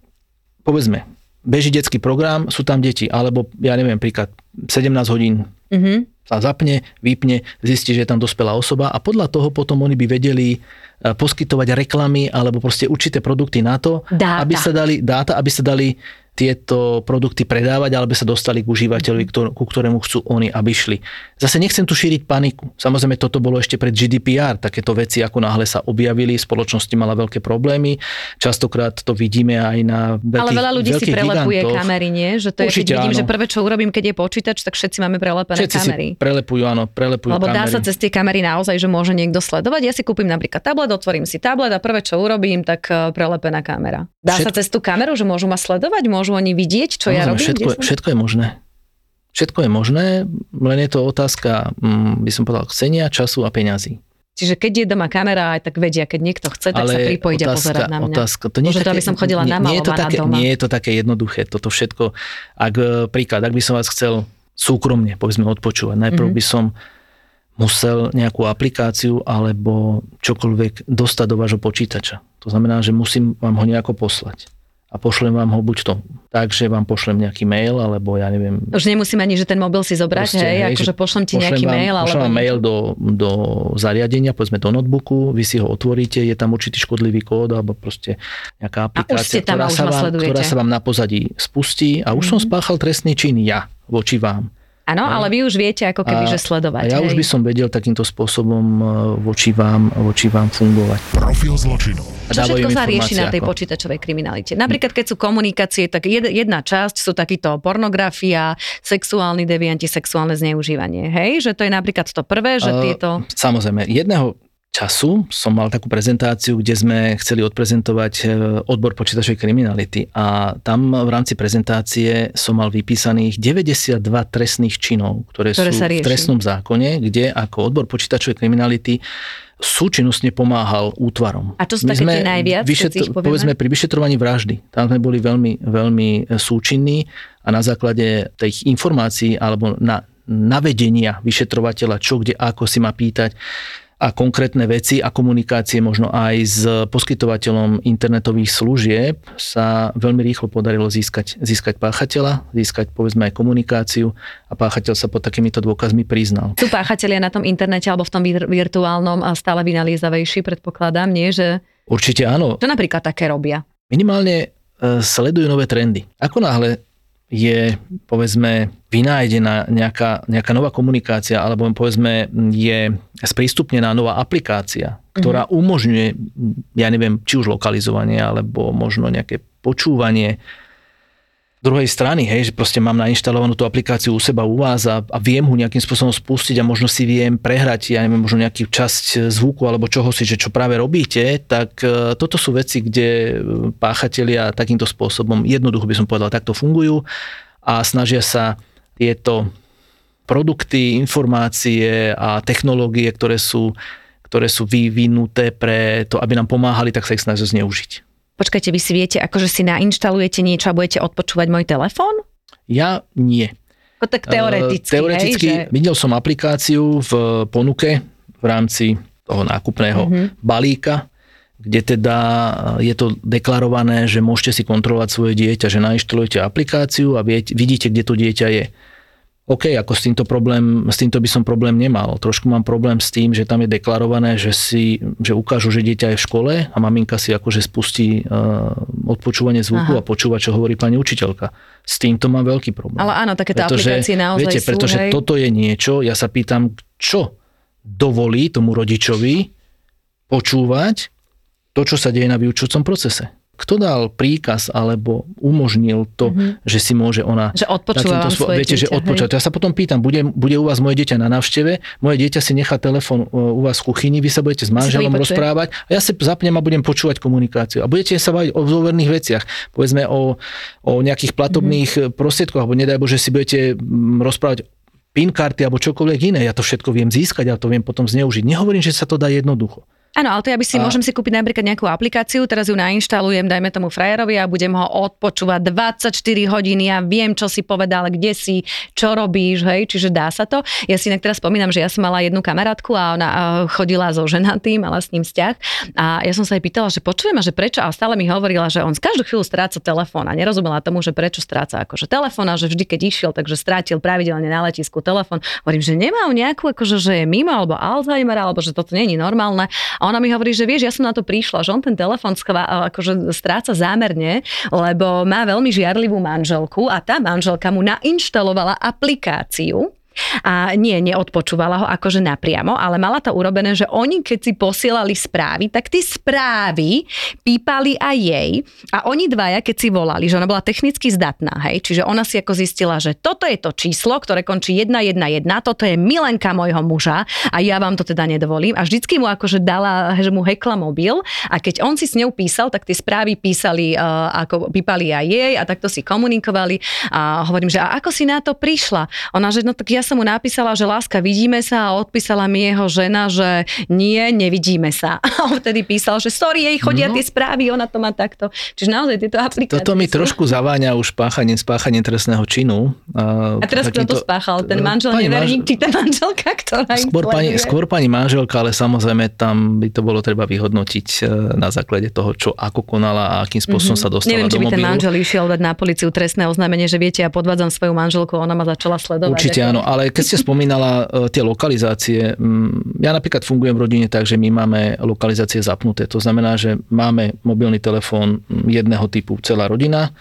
Povedzme, beží detský program, sú tam deti, alebo ja neviem, príklad 17 hodín Mhm. sa zapne, vypne, zistí, že je tam dospelá osoba a podľa toho potom oni by vedeli eh, poskytovať reklamy alebo proste určité produkty na to, Dáta. aby sa dali dáta, aby sa dali tieto produkty predávať, alebo sa dostali k užívateľovi, ku ktorému chcú oni, aby šli. Zase nechcem tu šíriť paniku. Samozrejme, toto bolo ešte pred GDPR. Takéto veci, ako náhle sa objavili, spoločnosť mala veľké problémy. Častokrát to vidíme aj na veľkých, Ale veľa ľudí si prelepuje gigantoch. kamery, nie? Že to je, keď Určite vidím, áno. že prvé, čo urobím, keď je počítač, tak všetci máme prelepené Všetci kamery. si prelepujú, áno, prelepujú Lebo dá kamery. sa cez tie kamery naozaj, že môže niekto sledovať. Ja si kúpim napríklad tablet, otvorím si tablet a prvé, čo urobím, tak eh, prelepená kamera. Dá sa Všetko- cez tú kameru, že môžu ma sledovať, môžu oni vidieť, čo ja Samozrejme, robím? Všetko, som? všetko je možné. Všetko je možné, len je to otázka, mm, by som povedal, chcenia, času a peňazí. Čiže keď je doma kamera, aj tak vedia, keď niekto chce, tak sa pripojiť a pozerať na mňa. Otázka, to nie je Môže to, také, aby som chodila nie, nie je to také, doma. Nie je to také jednoduché, toto všetko. Ak, e, príklad, ak by som vás chcel súkromne, povedzme, odpočúvať, najprv Mhm. by som musel nejakú aplikáciu alebo čokoľvek dostať do vášho počítača. To znamená, že musím vám ho nejako poslať. A pošlem vám ho buď to tak, že vám pošlem nejaký mail, alebo ja neviem, Už nemusím ani, že ten mobil si zobrať, Proste, hej, hej, akože že pošlem ti pošlem nejaký vám, mail, alebo... Pošlem vám mail do, do zariadenia, povedzme do notebooku, vy si ho otvoríte, je tam určitý škodlivý kód alebo proste nejaká aplikácia, tam ktorá, sa vám, ktorá sa vám na pozadí spustí a už som spáchal trestný čin ja voči vám. Áno, ale vy už viete ako keby, A- že sledovať. A ja hej. už by som vedel takýmto spôsobom e, voči vám, voči vám fungovať. Profil zločinu. Čo všetko sa rieši na tej ako. počítačovej kriminalite? Napríklad, keď sú komunikácie, tak jed- jedna časť sú takýto pornografia, sexuálny devianti, sexuálne zneužívanie. Hej, že to je napríklad to prvé, že Eh, tieto... Samozrejme, jedného času som mal takú prezentáciu, kde sme chceli odprezentovať e, odbor počítačovej kriminality a tam v rámci prezentácie som mal vypísaných 92 trestných činov, ktoré, Ktoré sú v trestnom zákone, kde ako odbor počítačovej kriminality súčinnostne pomáhal útvarom. A čo sú také tie najviac, povieme? povedzme pri vyšetrovaní vraždy. Tam sme boli veľmi, veľmi e, súčinní a na základe tých informácií alebo na navedenia vyšetrovateľa, čo kde ako si má pýtať a konkrétne veci a komunikácie možno aj s poskytovateľom internetových služieb sa veľmi rýchlo podarilo získať, získať páchateľa, získať povedzme aj komunikáciu a páchateľ sa pod takýmito dôkazmi priznal. Sú páchatelia na tom internete alebo v tom vir- virtuálnom a stále vynaliezavejší, predpokladám, nie? Že, Určite áno, čo napríklad také robia? minimálne e, sledujú nové trendy. Ako náhle je, povedzme, vynájdená nejaká, nejaká nová komunikácia, alebo povedzme, je sprístupnená nová aplikácia, ktorá umožňuje, ja neviem, či už lokalizovanie, alebo možno nejaké počúvanie druhej strany, hej, že proste mám nainštalovanú tú aplikáciu u seba, u vás a, a viem ho nejakým spôsobom spustiť a možno si viem prehrať, ja neviem, možno nejakú časť zvuku alebo čoho si, že čo práve robíte, tak e, toto sú veci, kde e, páchatelia takýmto spôsobom, jednoducho by som povedal, takto fungujú a snažia sa tieto produkty, informácie a technológie, ktoré sú, ktoré sú vyvinuté pre to, aby nám pomáhali, tak sa ich snažia zneužiť. Počkajte, vy si viete, akože si nainštalujete niečo a budete odpočúvať môj telefón? Ja nie. Ako tak teoreticky, Eh, teoreticky hej, že... videl som aplikáciu v ponuke v rámci toho nákupného Mhm. balíka, kde teda je to deklarované, že môžete si kontrolovať svoje dieťa, že nainštalujete aplikáciu a viete, vidíte, kde to dieťa je. OK, ako s týmto, problém, s týmto by som problém nemal. Trošku mám problém s tým, že tam je deklarované, že, si, že ukážu, že dieťa je v škole a maminka si akože spustí uh, odpočúvanie zvuku Aha. a počúva, čo hovorí pani učiteľka. S týmto mám veľký problém. Ale áno, takéto aplikácie naozaj viete, sú, pretože hej. toto je niečo, ja sa pýtam, čo dovolí tomu rodičovi počúvať to, čo sa deje na vyučujúcom procese. Kto dal príkaz alebo umožnil to, mm-hmm. že si môže ona... Že odpočúva takýmto svoje Viete, dieťa, že odpočúva. Ja sa potom pýtam, bude, bude u vás moje dieťa na návšteve, moje dieťa si nechá telefón e, u vás v kuchyni, vy sa budete s manželom rozprávať a ja si zapnem a budem počúvať komunikáciu. A budete sa baviť o zôverných veciach, povedzme o, o nejakých platobných mm-hmm. prostriedkoch, alebo nedaj Bože si budete mm, rozprávať PIN karty alebo čokoľvek iné. Ja to všetko viem získať a to viem potom zneužiť. Nehovorím, že sa to dá jednoducho. Áno, ale to ja by si, a... môžem si kúpiť napríklad nejakú aplikáciu, teraz ju nainštalujem, dajme tomu frajerovi a budem ho odpočúvať 24 hodín, ja viem, čo si povedal, kde si, čo robíš, hej, čiže dá sa to. Ja si inak teraz spomínam, že ja som mala jednu kamarátku a ona chodila so ženatým, mala s ním vzťah a ja som sa jej pýtala, že počujem a že prečo a stále mi hovorila, že on z každú chvíľu stráca telefón a nerozumela tomu, že prečo stráca akože telefón a že vždy, keď išiel, takže strátil pravidelne na letisku telefón. Hovorím, že nemá nejakú, akože, že je mimo alebo Alzheimer, alebo že toto není normálne. A ona mi hovorí, že vieš, ja som na to prišla, že on ten telefon skvá, akože stráca zámerne, lebo má veľmi žiarlivú manželku a tá manželka mu nainštalovala aplikáciu, a nie, neodpočúvala ho akože napriamo, ale mala to urobené, že oni keď si posielali správy, tak tie správy pípali aj jej a oni dvaja, keď si volali, že ona bola technicky zdatná, hej, čiže ona si ako zistila, že toto je to číslo, ktoré končí 111, toto je milenka mojho muža a ja vám to teda nedovolím a vždycky mu akože dala, že mu hekla mobil a keď on si s ňou písal, tak tie správy písali, uh, ako pípali aj jej a takto si komunikovali a hovorím, že a ako si na to prišla? Ona, že no tak ja som mu napísala, že láska, vidíme sa a odpísala mi jeho žena, že nie, nevidíme sa. [LAUGHS] A on vtedy písal, že sorry, jej chodia no. tie správy, ona to má takto. Čiže naozaj tieto aplikácie. Toto mi sú... trošku zaváňa už páchaním, spáchaním trestného činu. A, a teraz kto to spáchal? Ten manžel neverník, či tá manželka, ktorá skôr pani, skôr pani manželka, ale samozrejme tam by to bolo treba vyhodnotiť e, na základe toho, čo ako konala a akým spôsobom mm-hmm. sa dostala Neviem, do či by mobilu. ten manžel išiel dať na policiu trestné oznámenie, že viete, ja podvádzam svoju manželku, ona ma začala sledovať. Určite áno, ale keď ste spomínala e, tie lokalizácie, mm, ja napríklad fungujem v rodine tak, že my máme lokalizácie zapnuté. To znamená, že máme mobilný telefón mm, jedného typu celá rodina.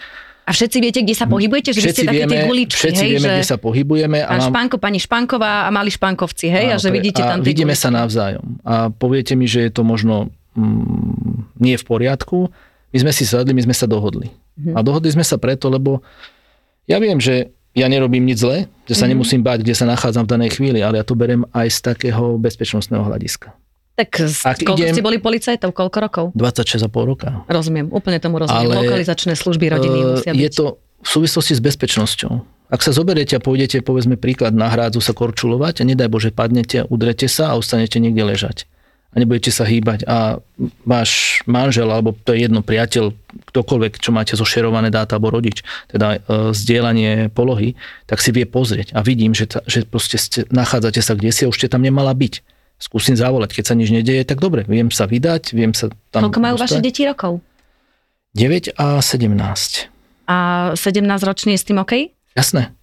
A všetci viete, kde sa pohybujete? Že všetci ste vieme, také tie guličky, všetci hej, vieme, že... kde sa pohybujeme. A mám... Špánko, pani Špánková a mali Špánkovci, hej? Áno, a že vidíte tam tie vidíme guličky. sa navzájom. A poviete mi, že je to možno mm, nie v poriadku. My sme si sadli, my sme sa dohodli. Mm-hmm. A dohodli sme sa preto, lebo ja viem, že ja nerobím nič zle, že sa mm-hmm. nemusím báť, kde sa nachádzam v danej chvíli, ale ja to berem aj z takého bezpečnostného hľadiska. Tak Ak koľko idem, ste boli policajtov, koľko rokov? 26,5 roka. Rozumiem, úplne tomu rozumiem. Ale, Lokalizačné služby rodiny uh, musia byť. Je to v súvislosti s bezpečnosťou. Ak sa zoberiete a pôjdete, povedzme príklad, na hrádzu sa korčulovať a nedaj Bože, padnete, udrete sa a ostanete niekde ležať a nebudete sa hýbať a váš manžel alebo to je jedno priateľ, ktokoľvek, čo máte zošerované dáta alebo rodič, teda e, zdieľanie polohy, tak si vie pozrieť a vidím, že, ta, že proste ste, nachádzate sa kde si a už ste tam nemala byť. Skúsim zavolať, keď sa nič nedieje, tak dobre, viem sa vydať, viem sa tam... Koľko majú vaše deti rokov? 9 a 17. A 17 ročný je s tým OK? Jasné.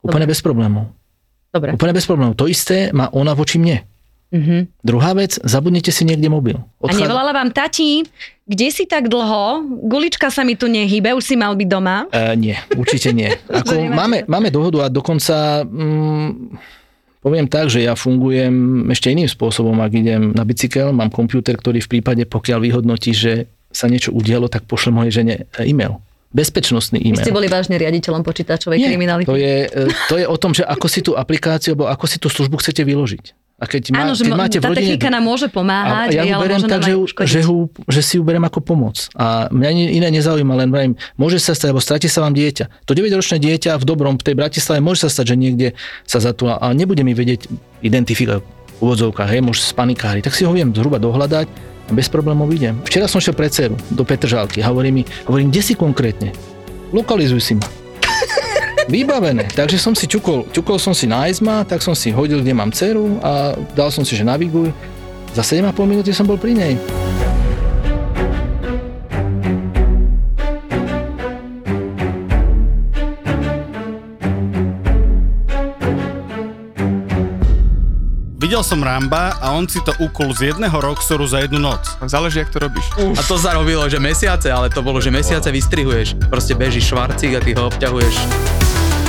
Úplne Dobre. bez problémov. Dobre. Úplne bez problémov. To isté má ona voči mne. Mm-hmm. Druhá vec, zabudnite si niekde mobil. Odchádza... A nevolala vám tati, kde si tak dlho? Gulička sa mi tu nehybe, už si mal byť doma? Uh, nie, určite nie. [LAUGHS] Ako, máme, máme dohodu a dokonca mm, poviem tak, že ja fungujem ešte iným spôsobom, ak idem na bicykel, mám počítač, ktorý v prípade, pokiaľ vyhodnotí, že sa niečo udialo, tak pošlem mojej žene e-mail bezpečnostný e-mail. Vy ste boli vážne riaditeľom počítačovej Nie, kriminality. To je, e, to je o tom, že ako si tú aplikáciu, alebo ako si tú službu chcete vyložiť. A keď, má, Áno, že keď máte v rodine, technika nám môže pomáhať. A ja ju beriem tak, že, že, ju, že si ju berem ako pomoc. A mňa iné nezaujíma, len vrajím, môže sa stať, alebo stratí sa vám dieťa. To 9-ročné dieťa v dobrom v tej Bratislave môže sa stať, že niekde sa zatúla a nebude mi vedieť identifikovať v úvodzovkách, hej, môže spanikári. Tak si ho viem zhruba dohľadať a bez problémov idem. Včera som šiel pre dceru do Petržálky a hovorí mi, hovorím, kde si konkrétne? Lokalizuj si ma. Vybavené. Takže som si čukol, čukol som si na ESMA, tak som si hodil, kde mám dceru a dal som si, že naviguj. Za 7,5 minúty som bol pri nej. Videl som Ramba a on si to ukul z jedného Roxoru za jednu noc. Záleží, jak to robíš. A to zarobilo, že mesiace, ale to bolo, že mesiace vystrihuješ. Proste bežíš švarcík a ty ho obťahuješ.